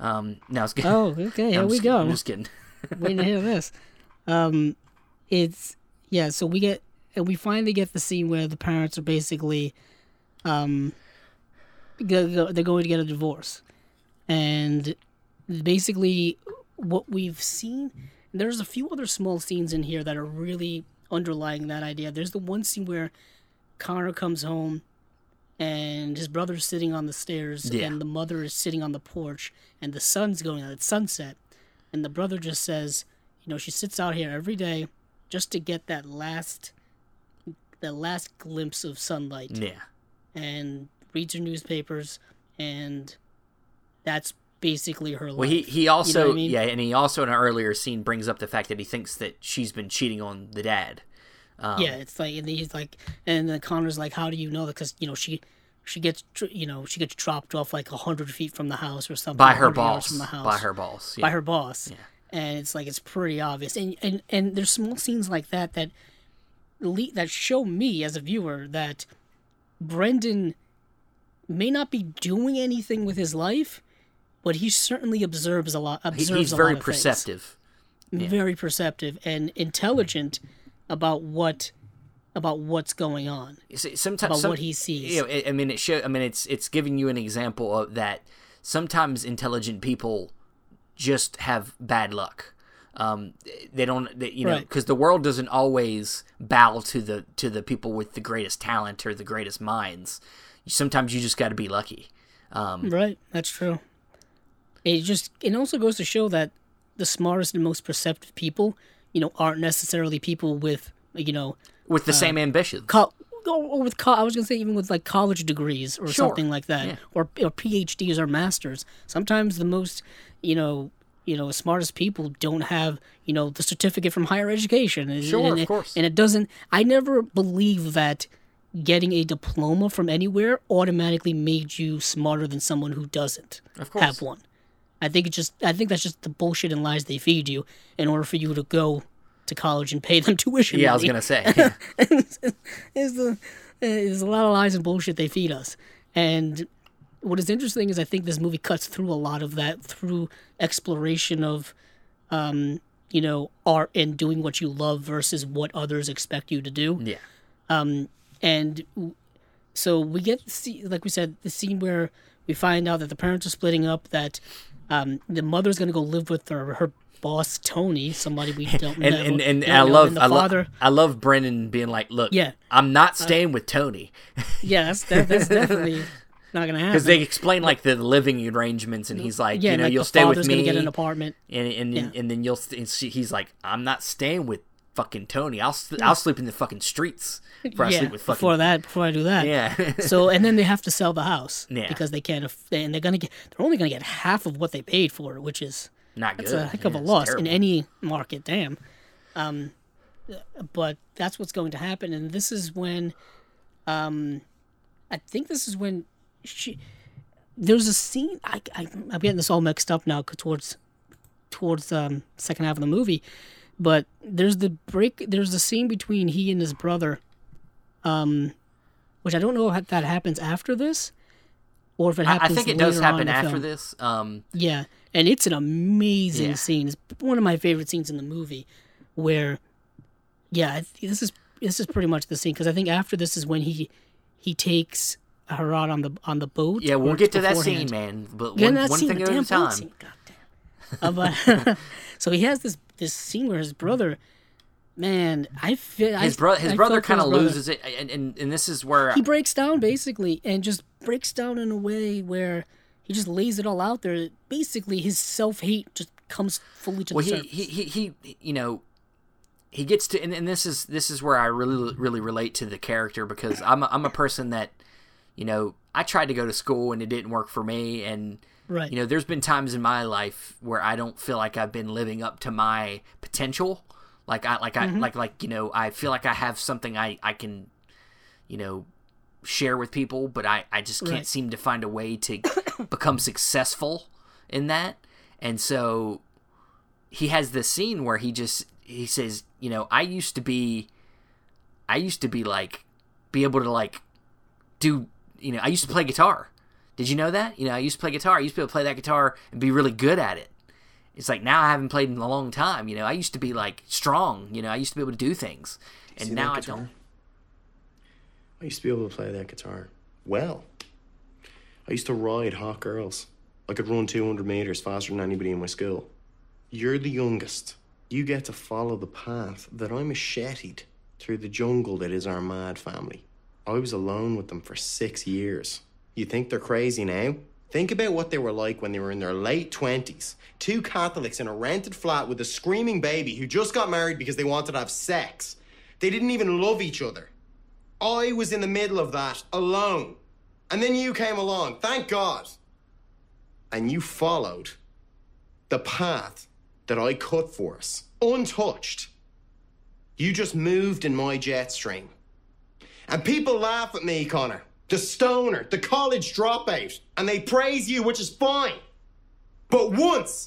Um, no, it's good. Oh, okay. Here we just- go. I'm just kidding. Waiting to hear this. Um, it's yeah. So we get and we finally get the scene where the parents are basically, um, they're going to get a divorce, and basically what we've seen. There's a few other small scenes in here that are really underlying that idea. There's the one scene where Conor comes home and his brother's sitting on the stairs Yeah. and the mother is sitting on the porch and the sun's going out. It's sunset. And the brother just says, you know, she sits out here every day just to get that last that last glimpse of sunlight Yeah. and reads her newspapers and that's basically her life. Well, he he also what I mean? yeah, and he also in an earlier scene brings up the fact that he thinks that she's been cheating on the dad. Um, yeah, it's like, and he's like, and then Conor's like, "How do you know that? Because you know she, she gets, you know, she gets dropped off like a hundred feet from the house or something. by her 100 boss. From the house, By her boss. by her boss. Yeah. And it's like it's pretty obvious, and and and there's small scenes like that that le- that show me as a viewer that Brendan may not be doing anything with his life, but he certainly observes a lot. Observes he's a very lot perceptive. very perceptive and intelligent about what about what's going on. Sometimes About some- what he sees. You know, I I mean, it show. I mean, it's it's giving you an example of that. Sometimes intelligent people just have bad luck. Um, they don't, they, you know, because the world doesn't always bow to the to the people with the greatest talent or the greatest minds. Sometimes you just got to be lucky. Um, Right, that's true. It just it also goes to show that the smartest and most perceptive people, you know, aren't necessarily people with you know, with the same ambitions. co- or or with co- I was gonna say even with like college degrees or Sure. something like that, Yeah. or or PhDs or masters. Sometimes the most you know you know smartest people don't have you know the certificate from higher education. And, Sure, and of it, course. And it doesn't. I never believe that getting a diploma from anywhere automatically made you smarter than someone who doesn't Of course. have one. I think it's just I think that's just the bullshit and lies they feed you in order for you to go to college and pay them tuition. Yeah, I was gonna say. yeah. is the is a lot of lies and bullshit they feed us. And what is interesting is I think this movie cuts through a lot of that through exploration of um, you know, art and doing what you love versus what others expect you to do. yeah. Um, And so we get to see like we said, the scene where we find out that the parents are splitting up, that um, the mother's gonna go live with her her boss Tony, somebody we don't And know. and, and don't I love and the I love father. I love Brendan being like, look, Yeah. I'm not staying with Tony Yeah, that's that, that's definitely not gonna happen. because they explain like the living arrangements, and he's like, yeah, you know, like you'll stay with me, gonna get an apartment. and and Yeah. and then you'll st- and she, he's like, I'm not staying with fucking Tony. I'll I'll sleep in the fucking streets before I yeah, sleep with fucking before that, before I do that. yeah. so and then they have to sell the house Yeah. because they can't. aff- And they're gonna get. They're only gonna get half of what they paid for it, which is not good. that's a heck of Yeah, a loss in any market. Damn. Um, but that's what's going to happen, and this is when, um, I think this is when she. There's a scene. I, I I'm getting this all mixed up now towards towards um second half of the movie, but there's the break. There's the scene between he and his brother, um, which I don't know if that happens after this, or if it I, I think it does happen after film. this. Um, Yeah, and it's an amazing Yeah. scene. It's one of my favorite scenes in the movie, where, yeah, this is this is pretty much the scene because I think after this is when he he takes her out on the on the boat. yeah, we'll get to it's that scene, beforehand. man. But one, one scene, thing at a time. scene. Uh, but so he has this this scene where his brother, man, I feel His brother, his I brother kind of loses it, and, and and this is where He breaks down basically, and just breaks down in a way where he just lays it all out there. Basically, his self hate just comes fully to well, the he, surface. he he he you know he gets to and, and this is this is where I really really relate to the character because I'm a, I'm a person that you know I tried to go to school and it didn't work for me and Right. you know there's been times in my life where I don't feel like I've been living up to my potential like I like I Mm-hmm. like like you know I feel like I have something I I can you know share with people but I I just can't Right. seem to find a way to become successful in that and so he has this scene where he just he says, you know, I used to be I used to be like be able to like do you know, I used to play guitar. Did you know that? You know, I used to play guitar. I used to be able to play that guitar and be really good at it. It's like now I haven't played in a long time. You know, I used to be like strong. You know, I used to be able to do things, and now I don't. I used to be able to play that guitar well. I used to ride hot girls. I could run 200 meters faster than anybody in my school. You're the youngest. You get to follow the path that I macheted through the jungle that is our mad family. I was alone with them for six years. You think they're crazy now? Think about what they were like when they were in their late 20s. Two Catholics in a rented flat with a screaming baby who just got married because they wanted to have sex. They didn't even love each other. I was in the middle of that alone. And then you came along, thank God. And you followed the path that I cut for us, untouched. You just moved in my jet stream. And people laugh at me, Conor, the stoner, the college dropout, and they praise you, which is fine. But once,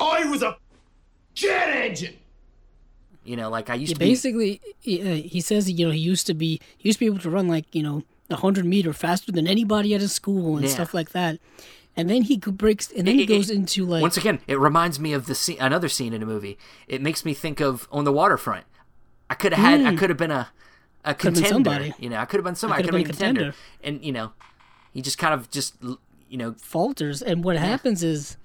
I was a jet engine. You know, like I used Yeah, to be. basically, he, uh, he says you know he used to be he used to be able to run like you know a hundred meter faster than anybody at his school and Yeah. stuff like that. And then he breaks, and then he It- it- goes into like Once again, it reminds me of the scene, another scene in a movie. It makes me think of on the waterfront. I could have had, I could have been a, a contender. somebody. You know, I could have been somebody. I could have been a a contender. And you know, he just kind of just, you know, falters and what happens is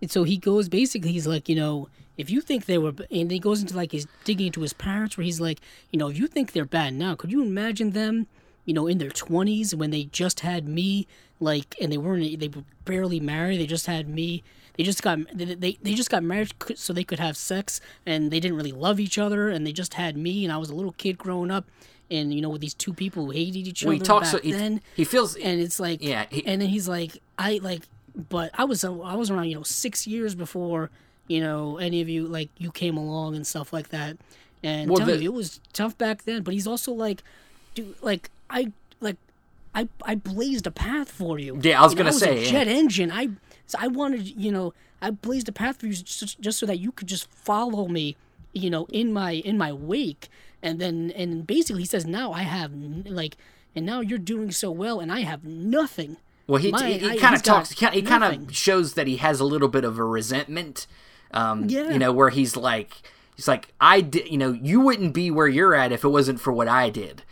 and so he goes basically he's like you know if you think they were and he goes into like he's digging into his parents where he's like you know if you think they're bad now could you imagine them you know in their 20s when they just had me like and they weren't they were barely married they just had me they just got they, they, they just got married so they could have sex and they didn't really love each other and they just had me and i was a little kid growing up and you know with these two people who hated each Well, other he talks. back he, then he feels. and it's like Yeah, he- and then he's like i like but i was i was around you know six years before you know any of you like you came along and stuff like that and Well, tell the- you it was tough back then but he's also like dude like i like i i blazed a path for you Yeah, I was You know, gonna a say, yeah. jet engine i so i wanted you know i blazed a path for you just, just so that you could just follow me you know in my in my wake and then and basically he says now i have n- like and now you're doing so well and i have nothing Well, he, My- he, I- kind of talks. He kind of shows that he has a little bit of a resentment. Um, Yeah. You know, where he's like, he's like, I did. You know, you wouldn't be where you're at if it wasn't for what I did.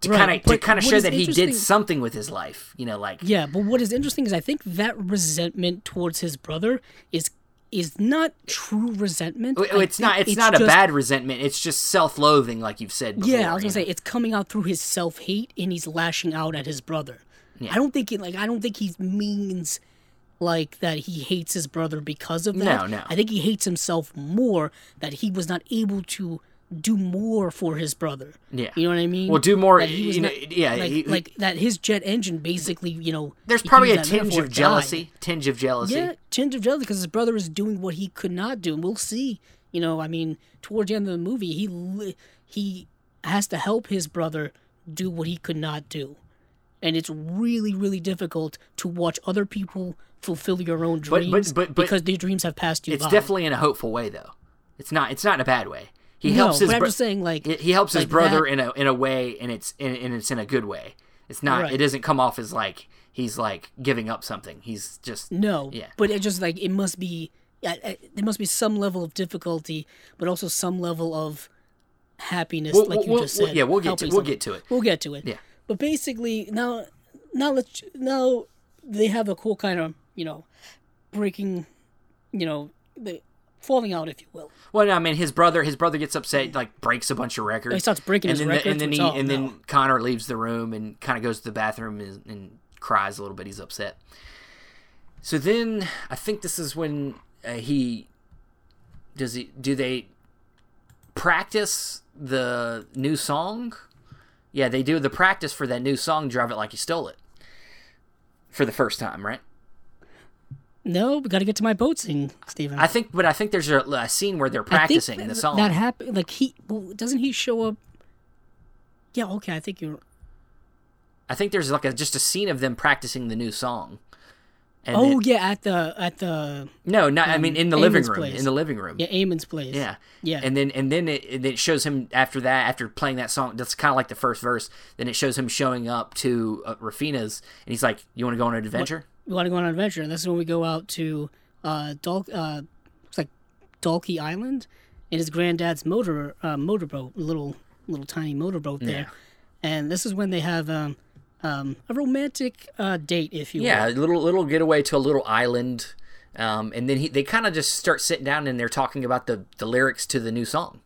To Right, kind of to kind of show that he did something with his life. You know, like Yeah, but what is interesting is I think that resentment towards his brother is is not true resentment. Oh, well, it's not. think It's, not a bad resentment. It's just self-loathing, like you've said. Before, Yeah, I was gonna say know? it's coming out through his self hate and he's lashing out at his brother. I don't think it like I don't think he means like that he hates his brother because of that. No, no. I think he hates himself more that he was not able to do more for his brother. Yeah. You know what I mean? Well, do more- you know, not- yeah, Like, he- like that his jet engine basically, you know. There's probably a tinge of died. jealousy. Tinge of jealousy. Yeah, tinge of jealousy because his brother is doing what he could not do, and we'll see. You know, I mean, towards the end of the movie, he he has to help his brother do what he could not do, and it's really, really difficult to watch other people fulfill your own But- but- dreams but- but because their dreams have passed you It's by. definitely in a hopeful way, though. It's not. It's not in a bad way. He No, helps his. but I'm just saying, like- he, he helps his brother that- in a in a way, and it's and, and it's in a good way. It's not. Right. It doesn't come off as like he's like giving up something. He's just No, Yeah. but it just like it must be. There must be some level of difficulty, but also some level of happiness, We'll- like you we'll- just we'll- said. yeah, we'll get to- we'll get to it. We'll get to it. Yeah. But basically, now, now let's now they have a cool kind of you know breaking, you know, the falling out, if you will. Well, no, I mean, his brother. His brother gets upset, like breaks a bunch of records. He starts breaking and his records, The, and then he, oh, and then. Conor leaves the room and kind of goes to the bathroom and, and cries a little bit. He's upset. So then, I think this is when uh, he does he do they practice the new song? Yeah, they do the practice for that new song. Drive it like you stole it for the first time, right? No, we got to get to my boat scene, Steven. I think, but I think there's a, a scene where they're practicing the song. That happened. Like he, well, doesn't he show up? Yeah. Okay. I think you're. I think there's like a, just a scene of them practicing the new song. And oh it- yeah, at the at the no, not I mean in the living room. place. In the living room. yeah Eamon's place. Yeah. Yeah. And then and then it, and it shows him after that after playing that song. That's kind of like the first verse. Then it shows him showing up to uh, Raphina's and he's like, "You want to go on an adventure?" We want to go on an adventure. And this is when we go out to uh, Dal- uh it's like Dalkey Island, in his granddad's motor uh, motorboat, little little tiny motorboat there. And this is when they have um, um, a romantic uh, date, if you Yeah, will. a little little getaway to a little island, um, and then he, they kind of just start sitting down and they're talking about the the lyrics to the new song.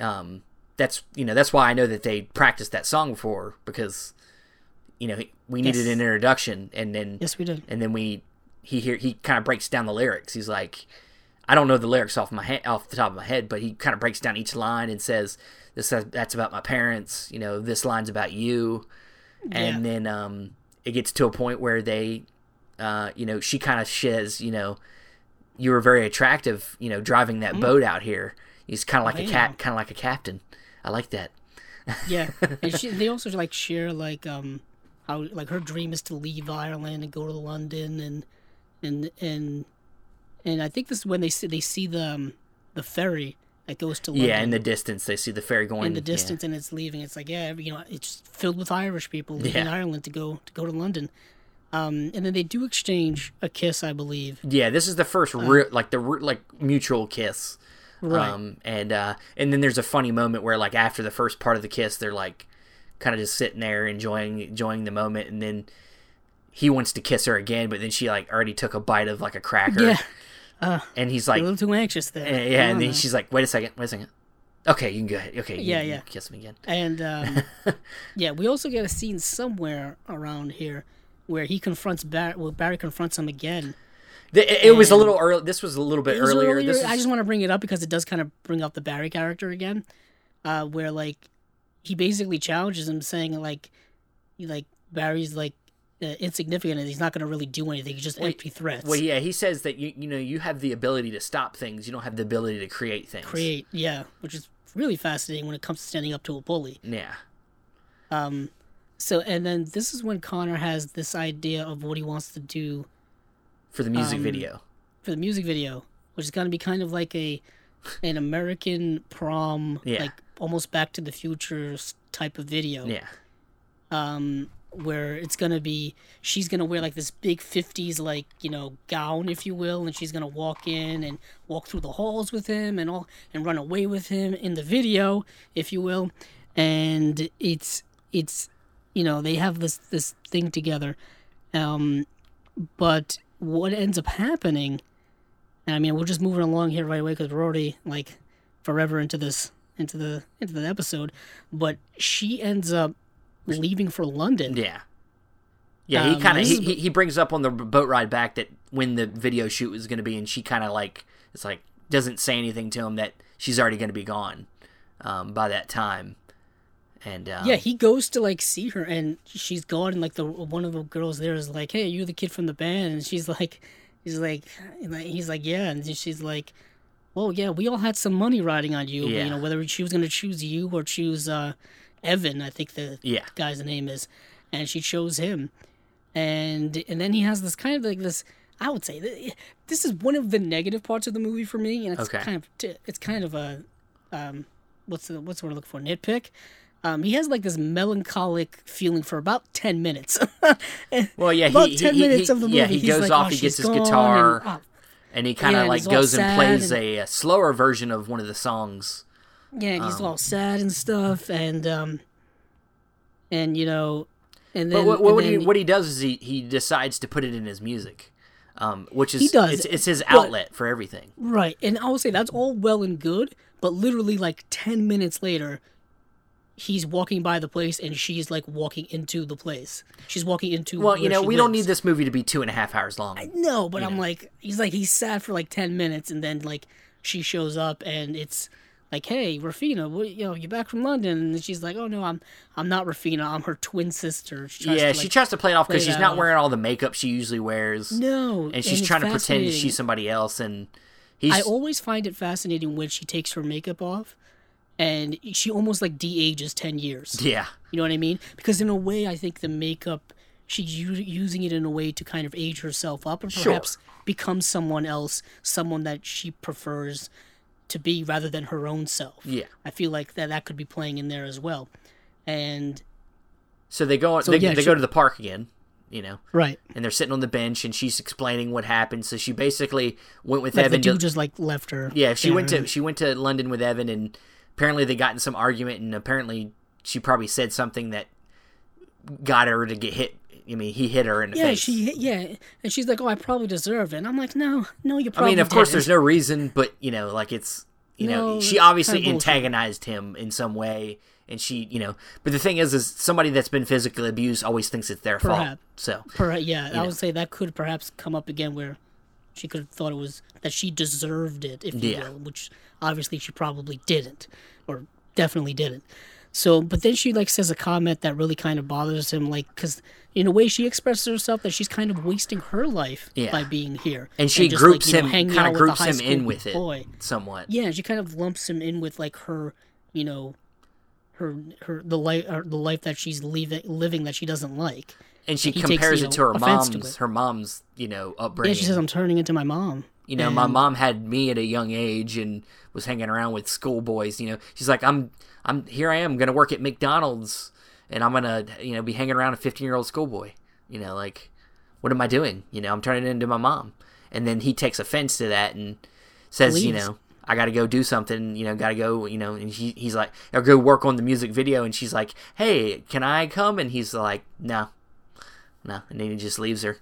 Um, that's you know that's why I know that they practiced that song before because you know he- we needed Yes. an introduction and then Yes, we did. and then we he hear he kind of breaks down the lyrics. He's like, I don't know the lyrics off my head off the top of my head, but he kind of breaks down each line and says this that's about my parents. You know, this line's about you, and then um, it gets to a point where they, uh, you know, she kind of says, you know, you were very attractive. You know, driving that boat out here. He's kind of like a cat, kind of like a captain. I like that. Yeah, and she, they also like share like um how like her dream is to leave Ireland and go to London and and and and I think this is when they see they see the um, the ferry that goes to London Yeah, in the distance they see the ferry going in the yeah. distance and it's leaving. It's like yeah, you know, it's filled with Irish people leaving Yeah. Ireland to go to go to London. Um, and then they do exchange a kiss, I believe. Yeah, this is the first real, like the like mutual kiss. Uh. Right. Um, and uh, and then there's a funny moment where like after the first part of the kiss, they're like kind of just sitting there enjoying enjoying the moment, and then he wants to kiss her again, but then she like already took a bite of like a cracker. Yeah. and he's like a little too anxious there. eh, yeah, and then she's like, wait a second, wait a second. Okay, you can go ahead. Okay, you, Yeah, you yeah. can kiss him again. And um, yeah, we also get a scene somewhere around here where he confronts Barry. Well, Barry confronts him again. It, it was a little early. This was a little bit earlier. earlier. This is, I just want to bring it up because it does kind of bring up the Barry character again, uh, where like he basically challenges him, saying like, he, like Barry's like uh, insignificant and he's not going to really do anything. He's just empty threats. well, yeah, he says that you you know you have the ability to stop things. You don't have the ability to create things. Create, yeah, which is really fascinating when it comes to standing up to a bully. Yeah. Um, so and then this is when Conor has this idea of what he wants to do For the music Um, video. for the music video, which is going to be kind of like a an American prom, Yeah. like almost Back to the Future type of video. Yeah. Um, where it's gonna be she's gonna wear like this big '50s like you know gown, if you will, and she's gonna walk in and walk through the halls with him and all and run away with him in the video, if you will. And it's it's you know they have this this thing together, um, but what ends up happening and I mean, we're just moving along here right away because we're already like forever into this into the into the episode. But she ends up leaving for London. Yeah. Yeah, he Um, kind of he, is- he he brings up on the boat ride back that when the video shoot was going to be, and she kind of like it's like doesn't say anything to him that she's already going to be gone um, by that time, and um, Yeah, he goes to like see her, and she's gone. And like the one of the girls there is like, "Hey, you're the kid from the band," and she's like, "He's like- he's like, yeah," and she's like, "Well, yeah, we all had some money riding on you, but, you know, whether she was gonna choose you or choose uh, Evan, I think the Yeah. guy's name is, and she chose him, and and then he has this kind of like this." I would say this is one of the negative parts of the movie for me, and it's Okay. kind of it's kind of a um, what's the what's the word I'm looking for nitpick. Um, he has like this melancholic feeling for about ten minutes. Well, yeah, about he, ten he, minutes he, of the movie. yeah, he goes like, off, "Oh, he gets his guitar, and, oh, and he kind of and like goes and plays and- a, a slower version of one of the songs. yeah, and Um, he's all sad and stuff, and um, and you know, and But then what, and what, he, what he does is he, he decides to put it in his music, um, which is He does, it's, it's his but- outlet for everything. Right, and I will say that's all well and good, but literally like ten minutes later, he's walking by the place and she's like walking into the place. She's walking into. Well, you know, we don't need this movie to be two and a half hours long. No, but I'm like, he's like, he's sad for like 10 minutes, and then like she shows up, and it's like, hey, Raphina, what, you know, you back from London? And she's like, oh no, I'm I'm not Raphina, I'm her twin sister. She yeah, to, she tries to play it off because she's not wearing all the makeup she usually wears. No, and she's it's trying to pretend she's somebody else, and he's I always find it fascinating when she takes her makeup off, and she almost like de-ages 10 years. yeah, You know what I mean? Because in a way, I think the makeup she's u- using it in a way to kind of age herself up and Sure. perhaps become someone else, someone that she prefers to be rather than her own self. yeah. I feel like that that could be playing in there as well. And So they go on, So, they, yeah, they she- go to the park again, you know, right, and they're sitting on the bench, and she's explaining what happened. So she basically went with like the Evan. to- just like left her. Yeah, she went to she went to London with Evan, and apparently they got in some argument, and apparently she probably said something that got her to get hit. I mean, he hit her in the Yeah, face. she yeah, and she's like, "Oh, I probably deserve it." And I'm like, "No, no, you probably." I mean, of course, didn't." there's no reason, but you know, like it's you know, she obviously kinda antagonized him in some way, and she, you know, but the thing is, is somebody that's been physically abused always thinks it's their fault. So Per- yeah, I know. would say that could perhaps come up again where she could have thought it was that she deserved it, if you Yeah. will, which obviously she probably didn't, or definitely didn't. So, but then she like says a comment that really kind of bothers him, like because in a way she expresses herself that she's kind of wasting her life Yeah. by being here, and she just, groups like, you know, him, kind of groups him in with it boy. somewhat. Yeah, she kind of lumps him in with like her, you know, her her the life the life that she's leaving living that she doesn't like. and she he takes, compares you it to her offense to mom's, her mom's, you know, upbringing Yeah, she says I'm turning into my mom. You know, my mom had me at a young age and was hanging around with schoolboys. You know, she's like, I'm, I'm here. I am going to work at McDonald's, and I'm gonna, you know, be hanging around a 15 year old schoolboy. You know, like, what am I doing? You know, I'm turning into my mom. And then he takes offense to that and says, you know, I got to go do something. You know, got to go. You know, and he, he's like, I'll go work on the music video. And she's like, Hey, can I come? And he's like, No, no. And then he just leaves her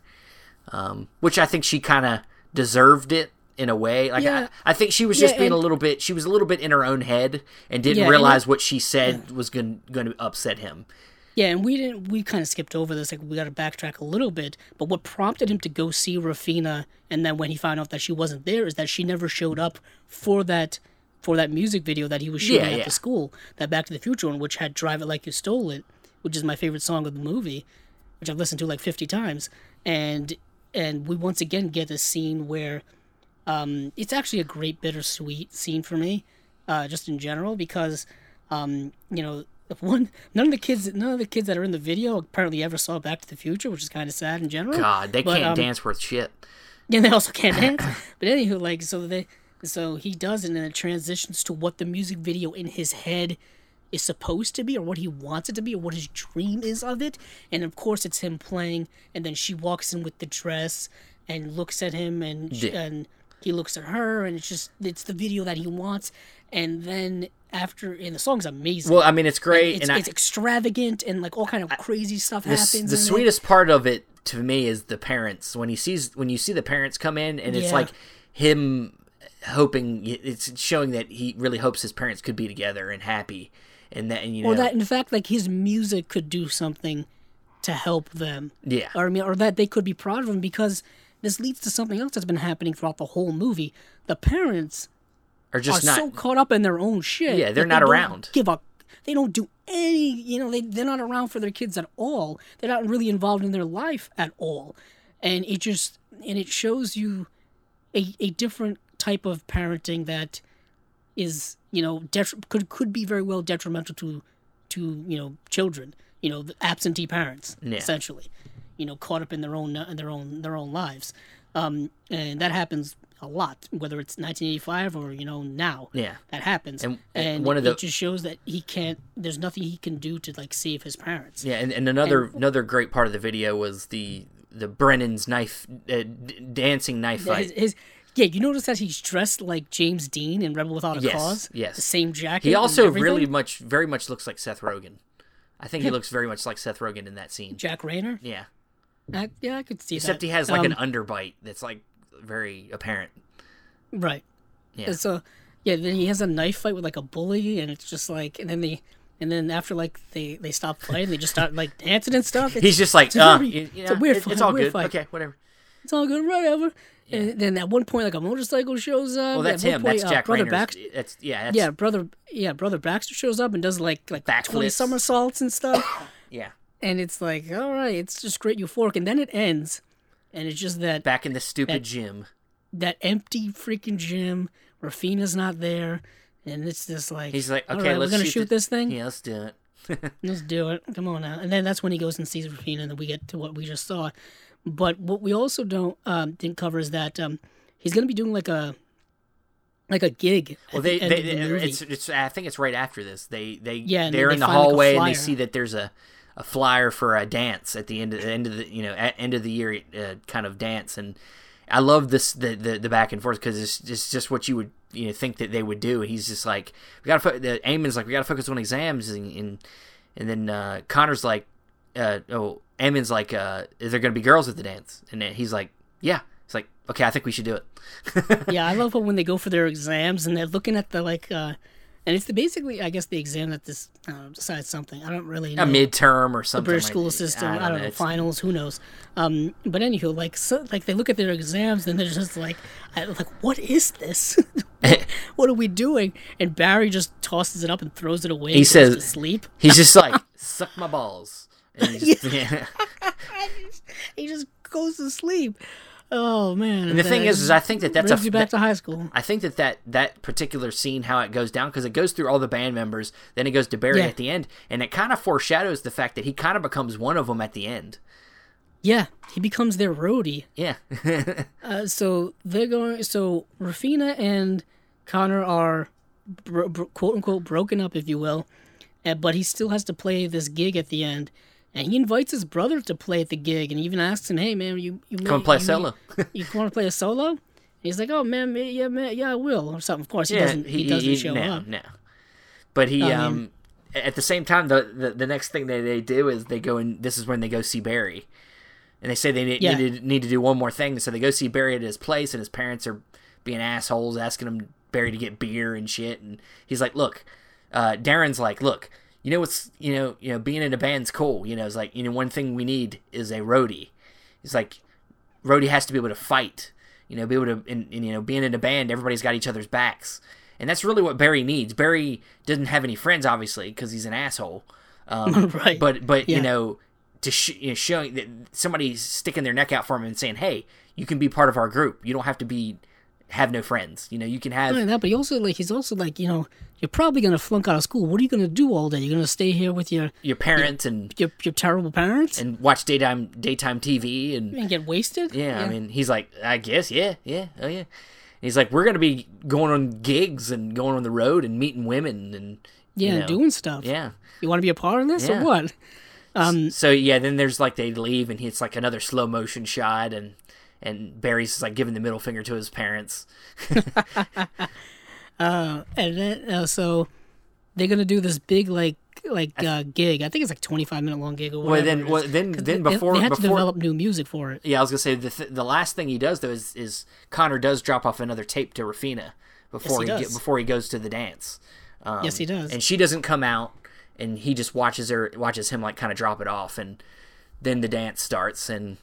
um, which I think she kind of deserved it in a way. Like Yeah. I, I think she was Yeah, just being a little bit. She was a little bit in her own head and didn't Yeah, and realize it- what she said was going going to upset him. Yeah, and we didn't. We kind of skipped over this. Like we got to backtrack a little bit. But what prompted him to go see Raphina, and then when he found out that she wasn't there, is that she never showed up for that for that music video that he was shooting Yeah, at the school, that Back to the Future one, which had "Drive It Like You Stole It," which is my favorite song of the movie, which I've listened to like fifty times. And and we once again get a scene where um, it's actually a great bittersweet scene for me, uh, just in general, because um, you know, one none of the kids, none of the kids that are in the video apparently ever saw Back to the Future, which is kind of sad in general. God, they But, can't um, dance worth shit. and they also can't dance. but anywho, like so they so he does it and then it transitions to what the music video in his head is supposed to be or what he wants it to be or what his dream is of it. And of course it's him playing and then she walks in with the dress and looks at him and Yeah. and he looks at her and it's just it's the video that he wants and then after and the song's amazing. Well, I mean, it's great, it's, and I, it's extravagant and like all kind of crazy stuff happens. the it. sweetest part of it to me is the parents when he sees when you see the parents come in and it's Yeah. like him hoping it's showing that he really hopes his parents could be together and happy and that and you know or that in fact like his music could do something to help them Yeah. or I mean or that they could be proud of him because this leads to something else that's been happening throughout the whole movie the parents are just are not so caught up in their own shit Yeah, they're not they around. give up. they don't do any you know they, they're not around for their kids at all they're not really involved in their life at all and it just and it shows you a, a different type of parenting that is you know detri- could could be very well detrimental to to you know children you know the absentee parents Yeah. essentially you know caught up in their own in their own their own lives um and that happens a lot whether it's 1985 or you know now Yeah. that happens And- and, and one of the- it just shows that he can't there's nothing he can do to like save his parents Yeah, and, and another another great part of the video was the the Brendan's knife uh, d- dancing knife fight. his, his yeah you notice that he's dressed like james dean in rebel without a Yes, cause yes. the same jacket he also really much very much looks like Seth Rogen. I think he looks very much like Seth Rogen in that scene. jack reynor Yeah, I, yeah i could see except that he has like an Um, underbite that's like very apparent. Right. Yeah. So, yeah, then he has a knife fight with like a bully, and it's just like, and then they, and then after like they they stop fighting, they just start like dancing and stuff. It's, He's just like, it's uh, very- you- it's a weird it- fight. It's all weird good. Fight. Okay, whatever. It's all good, whatever. And then at one point, like a motorcycle shows up. Well, that's him. point, That's uh, Jack brother Baxter. That's yeah. That's, Yeah, brother. Yeah, brother Baxter shows up and does like like twenty somersaults and stuff. yeah. and it's like, all right, it's just great euphoric, and then it ends, and it's just that Back in the stupid That- gym. that empty freaking gym. Raphina's not there, and it's just like He's like, okay, right, let's we're gonna shoot, shoot, the- this thing. Yeah, let's do it. Let's do it. Come on now. And then that's when he goes and sees Raphina, and then we get to what we just saw. But what we also don't um, didn't cover is that um, he's gonna be doing like a like a gig. Well, they, the end they, the it's, it's, I think it's right after this. They they yeah, they're they in the find, like, hallway and they see that there's a, a flyer for a dance at the end of the end of the, you know, at end of the year uh, kind of dance. And I love this, the, the, the back and forth because it's, it's just what you would, you know, think that they would do. He's just like, we gotta, fo- the Eamon's like, we gotta focus on exams. And, and, and then uh, Conor's like, uh, oh, Eamon's like, uh, is there gonna be girls at the dance? And he's like, yeah. It's like, okay, I think we should do it. yeah, I love it when they go for their exams and they're looking at the like, uh, and it's the, basically, I guess, the exam that this uh, decides something. I don't really know. A midterm or the something. British like school system. I don't, know, it's- finals. Who knows? Um, but anywho, like, so, like they look at their exams and they're just like, I, like, what is this? what, are we doing? And Barry just tosses it up and throws it away. He and says- sleep. He's just like, suck my balls. And he just, yeah. He just goes to sleep. Oh man! And the thing is, is I think that that's brings a you back that- to high school. I think that, that that particular scene, how it goes down, because it goes through all the band members, then it goes to Barry Yeah. at the end, and it kind of foreshadows the fact that he kind of becomes one of them at the end. Yeah, he becomes their roadie. Yeah, Uh, so they're going. So Raphina and Conor are bro- bro- quote unquote broken up, if you will, uh, but he still has to play this gig at the end. And he invites his brother to play at the gig, and he even asks him, "Hey man, you you Come play a you, solo." You, want to play a solo?" And he's like, "Oh man, yeah, man, yeah, I will," or something. Of course, he yeah, doesn't. He, doesn't show no, up. No, but he I mean- um at the same time the, the the next thing that they do is they go and this is when they go see Barry, and they say they need, Yeah. need, to, need to do one more thing, so they go see Barry at his place, and his parents are being assholes, asking him Barry to get beer and shit, and he's like, look, uh, Darren's like, look. You know what's you know you know being in a band's cool. You know it's like you know one thing we need is a roadie. it's like roadie has to be able to fight. You know, be able to, and, and, you know, being in a band, everybody's got each other's backs, and that's really what Barry needs. Barry doesn't have any friends, obviously, because he's an asshole. Um, Right. But but Yeah. you know, to sh- you know, showing that somebody sticking their neck out for him and saying, "Hey, you can be part of our group. You don't have to be have no friends. You know, you can have." Not that, but he also like he's also like you know you're probably gonna flunk out of school. What are you gonna do all day? You're gonna stay here with your your parents and your your terrible parents and watch daytime daytime TV and and get wasted? Yeah, I mean, he's like, I guess, yeah, yeah, oh yeah. And he's like, we're gonna be going on gigs and going on the road and meeting women and yeah, you know, doing stuff. Yeah. You want to be a part of this Yeah. or what? Um, So yeah, then there's like they leave and it's like another slow motion shot and and Barry's like giving the middle finger to his parents. uh, and then uh, so they're gonna do this big like like uh, gig. I think it's like 25 minute long gig or Well, whatever. then- well, then- then they- before- they had to develop new music for it. Yeah, I was gonna say the th- the last thing he does though is is Conor does drop off another tape to Raphina before he he, get, before he goes to the dance. Um, Yes, he does. And she doesn't come out, and he just watches her watches him like kind of drop it off, and then the dance starts, and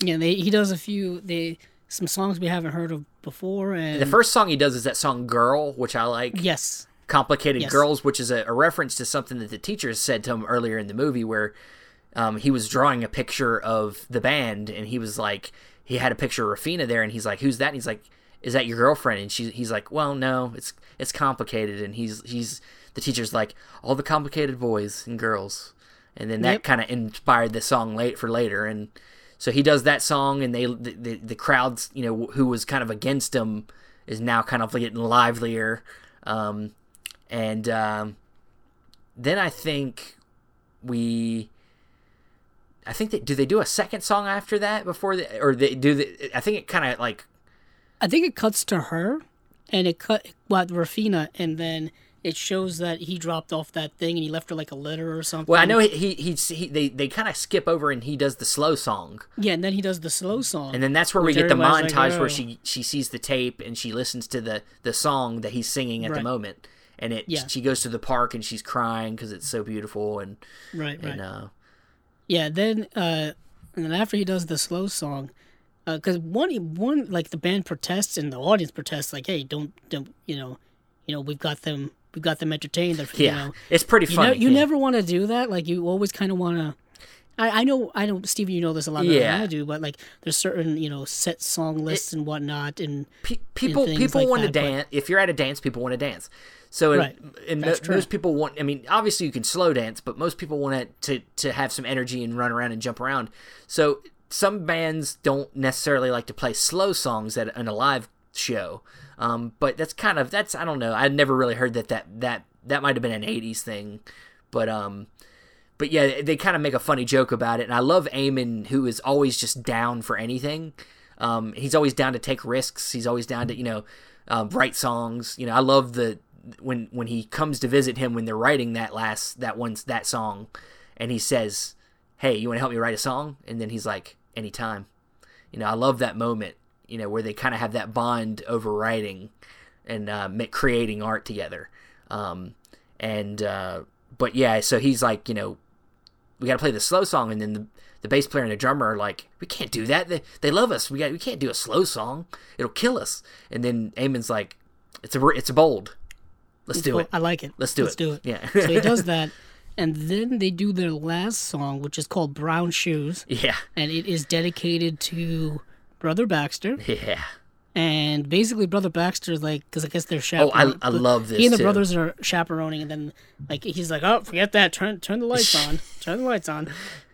Yeah, they, he does a few they some songs we haven't heard of before, and the first song he does is that song "Girl," which I like. yes, Complicated Yes. Girls, which is a, a reference to something that the teacher said to him earlier in the movie, where um, he was drawing a picture of the band, and he was like, he had a picture of Raphina there, and he's like, "Who's that?" And he's like, "Is that your girlfriend?" And she, he's like, "Well, no, it's it's complicated." And he's he's the teacher's like, "All the complicated boys and girls," and then that Yep. kind of inspired the song late for later, and so he does that song, and they the, the the crowds, you know, who was kind of against him, is now kind of getting livelier. Um, and um, then I think we, I think they do they do a second song after that before the or they do the I think it kind of like I think it cuts to her, and it cut what Raphina, and then it shows that he dropped off that thing and he left her like a letter or something. well I know he he, he, he they they kind of skip over and he does the slow song Yeah, and then he does the slow song, and then that's where we get the everybody's like, montage where "Oh." she she sees the tape and she listens to the the song that he's singing at the moment and it Yeah. she goes to the park and she's crying because it's so beautiful and right, right. and uh Yeah, then uh, and then after he does the slow song, because one one like the band protests and the audience protests like, hey, don't don't you know, you know we've got them we've got them entertained. They're, yeah you know, it's pretty you, know, funny you yeah. never want to do that. Like you always kind of want to. I, I know I don't Steven you know this a lot better Yeah. than I do but like there's certain you know set song lists and whatnot and Pe- people things people like want to but- dance. If you're at a dance, people want to dance. So and, Right. and most people want. I mean, obviously you can slow dance, but most people want it to to have some energy and run around and jump around. So some bands don't necessarily like to play slow songs at in a live show. Um, but that's kind of that's I don't know. I never really heard that that that that might have been an '80s thing, but um, but yeah, they kind of make a funny joke about it, and I love Eamon, who is always just down for anything. Um, he's always down to take risks. He's always down to you know um, write songs. You know, I love the when when he comes to visit him when they're writing that last that one's that song, and he says hey, you want to help me write a song? And then he's like, anytime. You know, I love that moment. You know, where they kind of have that bond over writing and uh, creating art together. Um, and uh, but yeah, so he's like, you know, we got to play the slow song, and then the, the bass player and the drummer are like, we can't do that. They, they love us. We got we can't do a slow song. It'll kill us. And then Eamon's like, it's a it's a bold. Let's do it. I like it. Let's do it. Let's it. do it. Yeah. so he does that, and then they do their last song, which is called Brown Shoes, Yeah, and it is dedicated to Brother Baxter. yeah. And basically, Brother Baxter is like, because I guess they're Oh, I, chaperoning. I love this He and the too. brothers are chaperoning, and then like he's like, "Oh, forget that. Turn turn the lights on. Turn the lights on."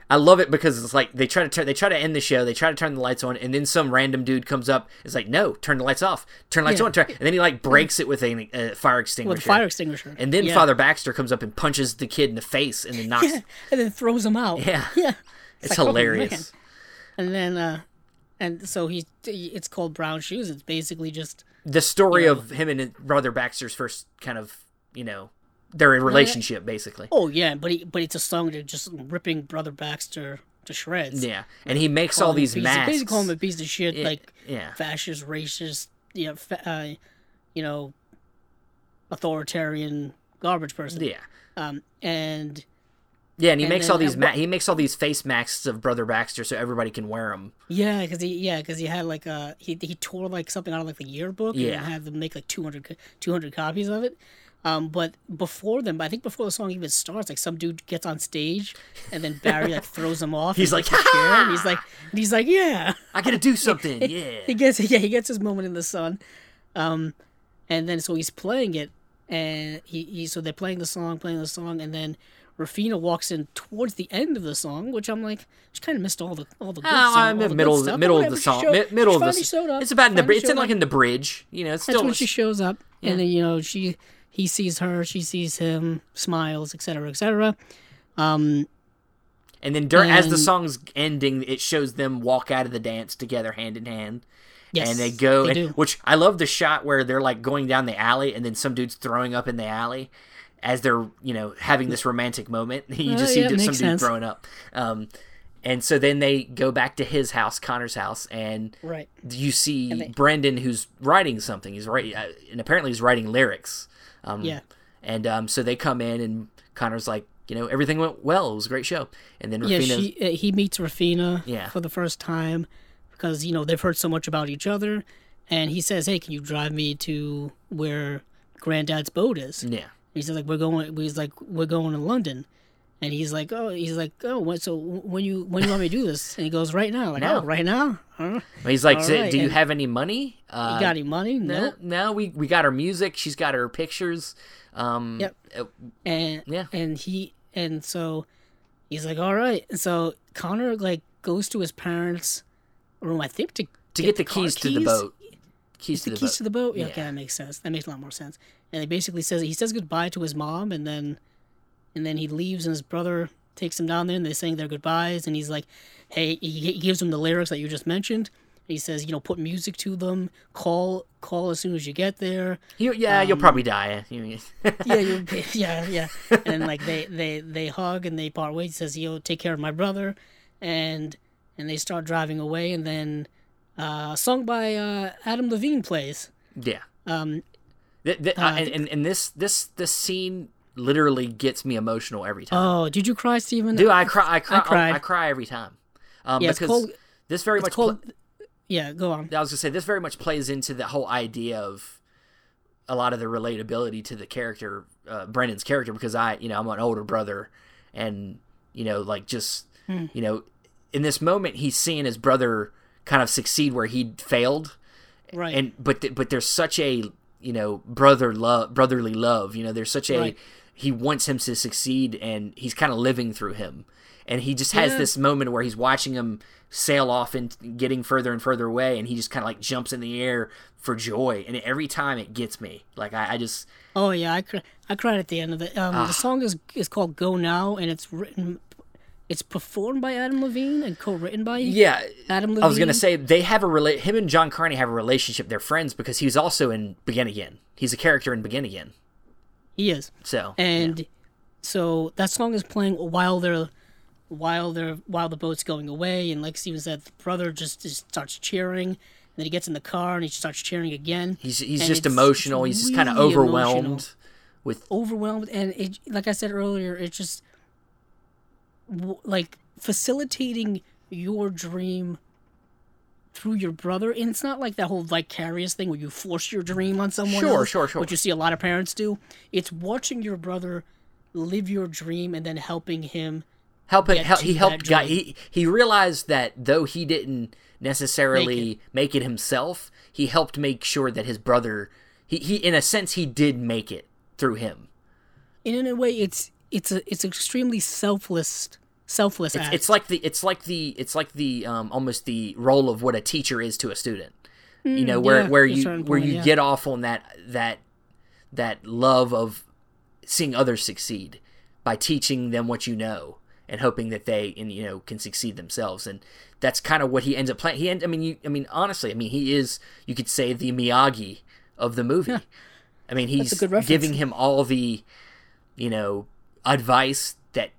I love it because it's like they try to turn, they try to end the show, they try to turn the lights on, and then some random dude comes up. It's like, no, turn the lights off, turn the lights Yeah. on, turn, and then he like breaks it with a uh, fire extinguisher. With a fire extinguisher. And then Yeah. Father Baxter comes up and punches the kid in the face, and then knocks. Yeah, and then throws him out. Yeah. yeah. It's, like, oh, hilarious. man. And then, uh, and so he, it's called Brown Shoes. It's basically just the story Yeah. of him and his brother Baxter's first kind of, you know, their relationship basically. oh yeah, but he, but it's a song that just ripping Brother Baxter to shreds. Yeah, and he makes all Calling him a these piece masks. Basically, call him a piece of shit, Yeah, like yeah. fascist, racist, you know, fa- uh, you know, authoritarian garbage person. Yeah. Um, and Yeah, and he And makes then all these ma- he makes all these face masks of Brother Baxter so everybody can wear them. Yeah, because he yeah because he had like uh he he tore like something out of like the yearbook Yeah. and had them make like 200, 200 copies of it. Um, but before them, I think before the song even starts, like some dude gets on stage and then Barry like throws him off. He's like, takes a chair, and he's like, and he's like, yeah, I gotta do something. yeah. he gets yeah he gets his moment in the sun, um, and then so he's playing it, and he, he so they're playing the song, playing the song, and then Raphina walks in towards the end of the song, which I'm like, she kind of missed all the all the good Oh, song, I'm all in the middle good of the stuff, middle of the song. showed- mi- middle of the. showed up. It's about in the. Finally It's in like in the bridge. You know, it's That's still. when she shows up, and then you know she he sees her, she sees him, smiles, etc., etc. Um, and then dur- as the song's ending, it shows them walk out of the dance together, hand in hand. yes, and they go, They and- which I love the shot where they're like going down the alley, and then some dude's throwing up in the alley as they're you know having this romantic moment. You Oh, just see yeah, some dude sense. throwing up, um, and so then they go back to his house, Conor's house, and Right. you see they- Brendan who's writing something. He's writing, uh, and apparently he's writing lyrics. Um, Yeah. and um, so they come in, and Conor's like, you know, everything went well. It was a great show. And then Yeah, she uh, he meets Raphina Yeah. for the first time because you know they've heard so much about each other, and he says, "Hey, can you drive me to where Granddad's boat is?" yeah, He says like we're going. He's like we're going to London, and he's like oh he's like oh what so when you when you want me to do this? And he goes right now like Now. oh right now. Huh? he's like, "So, right, do you and- have any money? Uh, You got any money? No, No. no, we we got her music. She's got her pictures. Um, Yep. uh, and Yeah. and he and so he's like all right and so conor like goes to his parents room i think to to get the car keys to the boat. Keys to the the keys boat. to the boat yeah, Yeah. okay that makes sense that makes a lot more sense and he basically says he says goodbye to his mom and then and then he leaves and his brother takes him down there and they're saying their goodbyes and he's like hey he, he gives him the lyrics that you just mentioned he says you know put music to them call call as soon as you get there You, yeah, Um, you'll probably die. Yeah, you yeah, yeah. And like they they they hug and they part ways. He says, "Yo, take care of my brother," and and they start driving away. And then uh, song by uh, Adam Levine plays. yeah. Um, Th- th- Uh, uh, and, and and this this this scene literally gets me emotional every time. oh, did you cry, Steven? Do I cry? I cry. I cried. cry, every time. Um, Yeah, because called- this very much. pl- yeah, go on. I was gonna say this very much plays into the whole idea of a lot of the relatability to the character, uh, Brendan's character, because I, you know, I'm an older brother, and you know, like just, Hmm. you know, in this moment, he's seeing his brother kind of succeed where he failed, Right. and but th- but there's such a you know brother love brotherly love you know there's such a Right. he wants him to succeed and he's kind of living through him and he just has Yeah. this moment where he's watching him sail off and getting further and further away and he just kind of like jumps in the air for joy and every time it gets me like i, I just oh yeah, I cry, I cried at the end of it. Um, Ah. the song is is called "Go Now" and it's written. It's performed by Adam Levine and co-written by yeah Adam Levine. i was gonna say they have a rela- him and john carney have a relationship they're friends because he's also in begin again he's a character in begin again he is. so and so that song is playing while they're while they're while the boat's going away, and like Steven said, the brother just, just starts cheering. And then he gets in the car and he starts cheering again. He's he's just emotional. He's just kind of overwhelmed emotional. with overwhelmed and it like i said earlier it just like facilitating your dream through your brother and it's not like that whole vicarious thing where you force your dream on someone Sure, else, sure, sure. which you see a lot of parents do it's watching your brother live your dream and then helping him helping. get Hel- he helped. Guy, he he realized that though he didn't necessarily make it. himself, he helped make sure that his brother. He, he in a sense he did make it through him. and in a way it's it's a it's extremely selfless selfless It's, act. it's like the it's like the it's like the um, almost the role of what a teacher is to a student. you know where Mm, yeah, where you certain where you yeah. get off on that that that love of seeing others succeed by teaching them what you know and hoping that they and you know can succeed themselves and that's kind of what he ends up playing he end, I mean you I mean honestly I mean he is you could say the Miyagi of the movie I mean he's a good reference. giving him all the you know advice that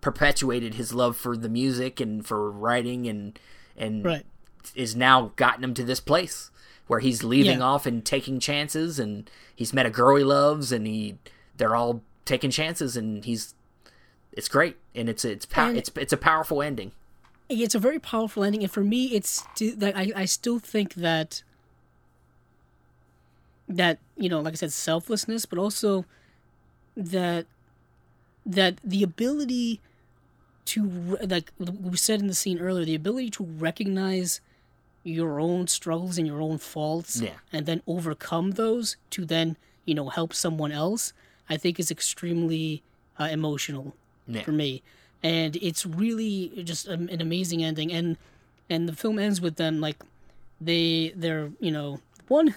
perpetuated his love for the music and for writing and and right is now gotten him to this place where he's leaving Yeah. off and taking chances and he's met a girl he loves and he they're all taking chances and he's it's great and it's it's pow- And- it's it's a powerful ending. it's a very powerful ending, and for me, it's that I, I still think that that you know, like I said, selflessness, but also that that the ability to re- like we said in the scene earlier, the ability to recognize your own struggles and your own faults, Yeah. and then overcome those to then you know help someone else. I think is extremely uh, emotional Yeah. for me, and it's really just an an amazing ending. And and the film ends with them like they they're you know one.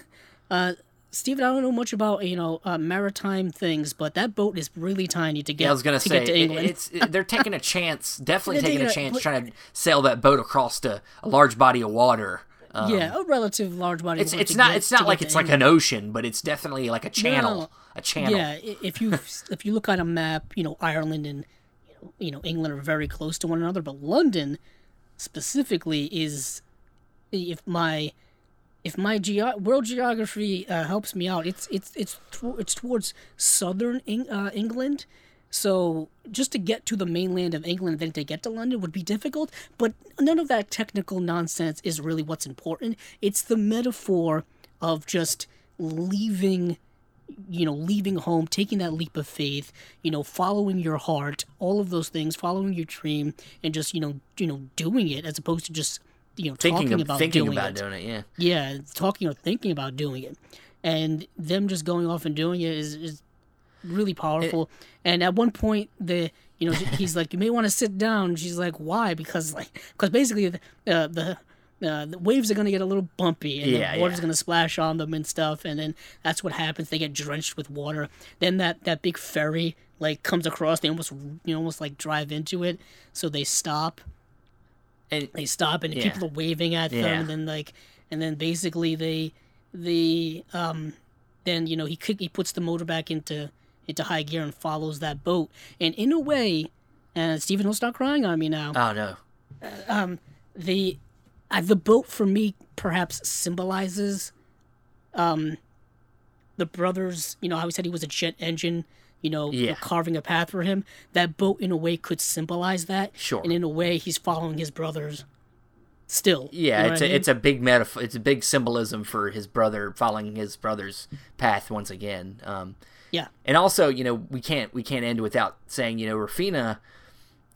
Uh, Steven, I don't know much about you know uh, maritime things, but that boat is really tiny to get. Yeah, I was gonna to say to it- it's it- they're taking a chance, definitely taking a chance but- trying to sail that boat across to a large body of water. Um, yeah, a relative large body. it's of water it's not get- it's not like it's like an ocean, but it's definitely like a channel, no. a channel. Yeah, if you if you look on a map, you know Ireland and you know England are very close to one another, but London specifically is if my if my geo- world geography uh, helps me out, it's it's it's it's towards southern Eng- uh, England. So just to get to the mainland of England and then to get to London would be difficult, but none of that technical nonsense is really what's important. It's the metaphor of just leaving you know, leaving home, taking that leap of faith, you know, following your heart, all of those things, following your dream, and just you know, you know, doing it as opposed to just you know thinking talking of, about thinking doing about it. doing it. Yeah, Yeah, talking or thinking about doing it, and them just going off and doing it is, is really powerful. and at one point, the you know he's like, you may want to sit down. She's like, why? Because like, because basically the uh, the uh, the waves are gonna get a little bumpy, and Yeah, the water's yeah. gonna splash on them and stuff, and then that's what happens. They get drenched with water. Then that that big ferry like comes across. They almost you know almost like drive into it, so they stop and they stop and Yeah. people are waving at them and then like and then basically they the um then you know he he puts the motor back into into high gear and follows that boat. And in a way and Steven will start crying on me now. Oh no, the uh, the boat for me perhaps symbolizes um the brothers you know how he said he was a jet engine you know Yeah. carving a path for him that boat in a way could symbolize that Sure. and in a way he's following his brothers still Yeah, You know it's what I a, mean? it's a big metaphor. It's a big symbolism for his brother following his brother's path once again. Um, yeah and also, you know, we can't we can't end without saying, you know, Raphina.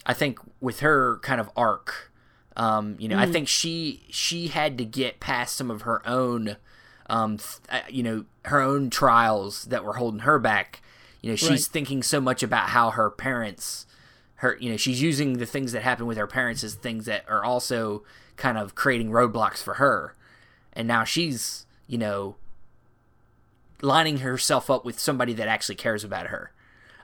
I think with her kind of arc, um, you know, Mm. I think she she had to get past some of her own, um, th- uh, you know, her own trials that were holding her back. You know, she's Right. thinking so much about how her parents her you know she's using the things that happen with her parents as things that are also kind of creating roadblocks for her and now she's you know lining herself up with somebody that actually cares about her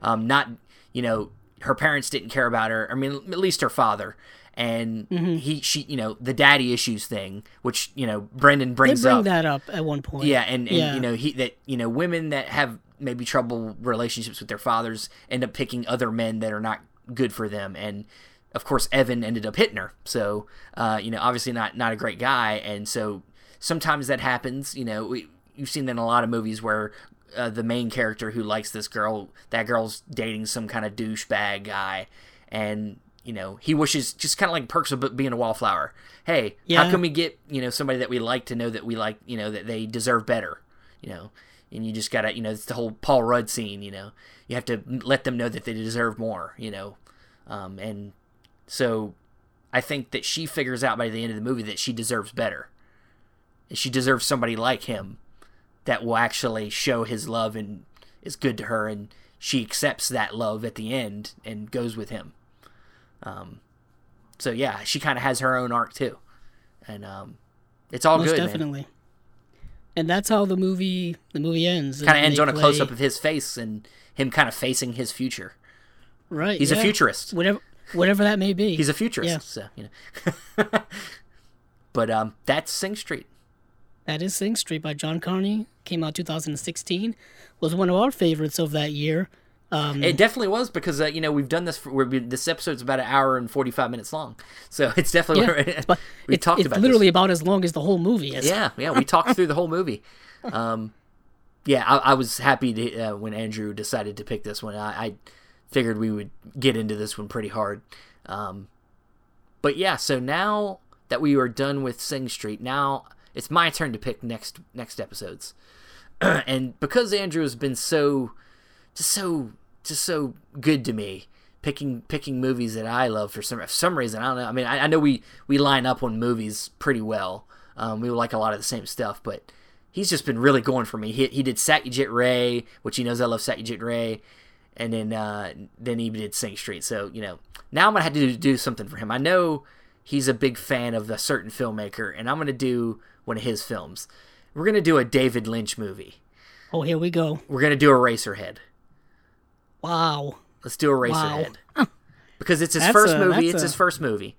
um not you know her parents didn't care about her i mean at least her father and Mm-hmm. he she you know the daddy issues thing which you know brendan brings they bring up that up at one point yeah, and, and Yeah. you know he that you know women that have maybe trouble relationships with their fathers end up picking other men that are not good for them, and of course, Evan ended up hitting her. So, uh, you know, obviously not not a great guy, and so sometimes that happens. You know, we, you've seen that in a lot of movies where uh, the main character who likes this girl, that girl's dating some kind of douchebag guy, and you know he wishes just kind of like perks of being a wallflower. Hey, Yeah. how can we get you know somebody that we like to know that we like you know that they deserve better, you know? And you just gotta you know it's the whole Paul Rudd scene. You know, you have to let them know that they deserve more. You know, um, and so I think that she figures out by the end of the movie that she deserves better. And She deserves somebody like him that will actually show his love and is good to her, and she accepts that love at the end and goes with him. Um, so yeah, she kind of has her own arc too, and um, it's all Most good. definitely. And that's how the movie the movie ends. Kind of ends on a play- close up of his face and him kind of facing his future. Right. He's a futurist. Whatever whatever that may be. He's a futurist, Yeah. so you know. but um, that's Sing Street. That is Sing Street by John Carney. Came out 2016. Was one of our favorites of that year. Um, It definitely was because uh, you know we've done this. For, we're, this episode's about an hour and forty five minutes long, so it's definitely yeah, we it's, talked it's about literally this. about as long as the whole movie is. Yeah, yeah, we talked through the whole movie. Um, yeah, I, I was happy to, uh, when Andrew decided to pick this one. I, I figured we would get into this one pretty hard. Um, but yeah, so now that we are done with Sing Street, now it's my turn to pick next next episodes. and because Andrew has been so just so just so good to me picking picking movies that I love for some for some reason I don't know I mean I, I know we we line up on movies pretty well um, we like a lot of the same stuff but he's just been really going for me. He, he did Satyajit Ray which he knows I love Satyajit Ray and then uh, then he did Sing Street so you know now I'm gonna have to do, do something for him. I know he's a big fan of a certain filmmaker and I'm gonna do one of his films. We're gonna do a David Lynch movie. Oh, here we go. we're gonna do a Eraserhead Wow. Let's do Eraserhead. Because it's his That's first a- movie. It's a- his first movie.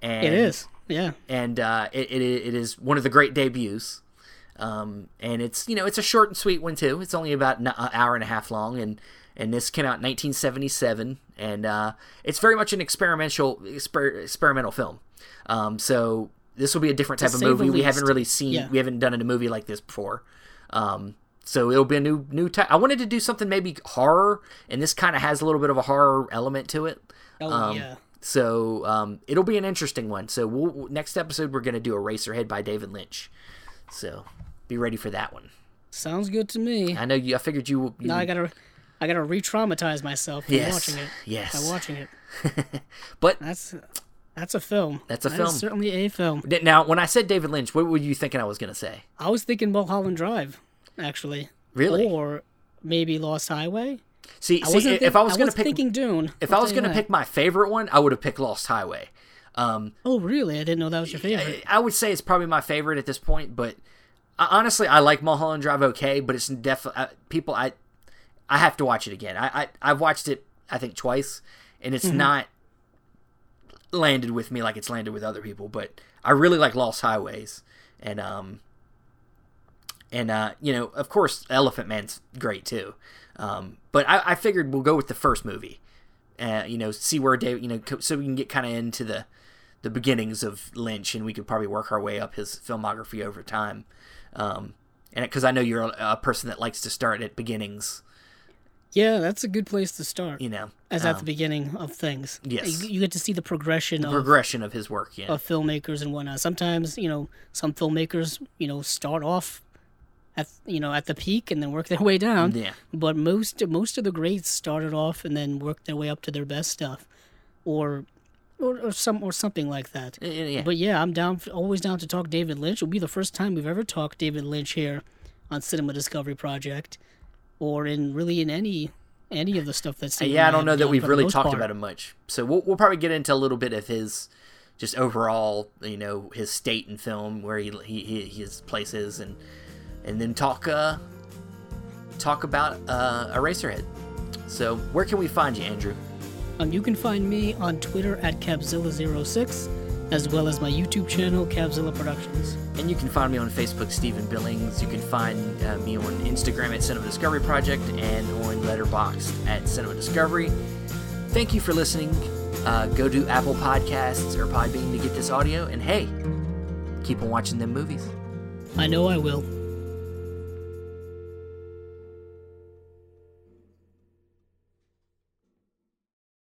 And, It is. Yeah. And uh, it, it, it is one of the great debuts. Um, and it's, you know, it's a short and sweet one, too. It's only about an hour and a half long. And, and this came out in 1977. And uh, it's very much an experimental, exper- experimental film. Um, so this will be a different type of movie. We haven't really seen, Yeah. we haven't done a movie like this before. Um, so it'll be a new new type. I wanted to do something maybe horror, and this kind of has a little bit of a horror element to it. Oh, Um, yeah. So um, it'll be an interesting one. So we'll, next episode we're gonna do Eraserhead by David Lynch. So be ready for that one. Sounds good to me. I know you. I figured you. you Now I gotta, I gotta re-traumatize myself from Yes, watching it. yes. By watching it. But That's, that's a film. That's a That film. certainly a film. now, when I said David Lynch, what were you thinking I was gonna say? I was thinking Mulholland Drive, actually. Really? Or maybe Lost Highway. See, I see if, I was gonna was pick, thinking Dune. if I'll I was gonna pick my favorite one, I would have picked Lost Highway. Um, Oh, really? I didn't know that was your favorite. I would say it's probably my favorite at this point, but uh, honestly, I like Mulholland Drive okay, but it's definitely uh, people. I I have to watch it again. I, I I've watched it I think twice, and it's Mhm. not landed with me like it's landed with other people. But I really like Lost Highways, and um, and uh, you know, of course, Elephant Man's great too. Um, but I, I figured we'll go with the first movie. Uh, you know, see where David, you know, so we can get kind of into the the beginnings of Lynch, and we could probably work our way up his filmography over time. Um, and because I know you're a, a person that likes to start at beginnings, Yeah, that's a good place to start. you know, As at the um, beginning of things. Yes. You, you get to see the progression the of progression of his work. Yeah, of filmmakers and whatnot. Sometimes, you know, some filmmakers, you know, start off at you know at the peak and then work their way down. Yeah. But most most of the greats started off and then worked their way up to their best stuff, or or, or some or something like that. Yeah, yeah. But yeah, I'm down always down to talk David Lynch. It'll be the first time we've ever talked David Lynch here on Cinema Discovery Project, or in really in any any of the stuff that's Uh, yeah, I don't know that we've really talked about him much. So we'll we'll probably get into a little bit of his just overall, you know, his state in film, where he he, he his place is, and and then talk uh talk about uh Eraserhead. So where can we find you, Andrew? Um, you can find me on Twitter at Capzilla06, as well as my YouTube channel, Capzilla Productions. And you can find me on Facebook, Steven Billings. You can find uh, me on Instagram at Cinema Discovery Project and on Letterboxd at Cinema Discovery. Thank you for listening. Uh, go to Apple Podcasts or Podbean to get this audio. And hey, keep on watching them movies. I know I will.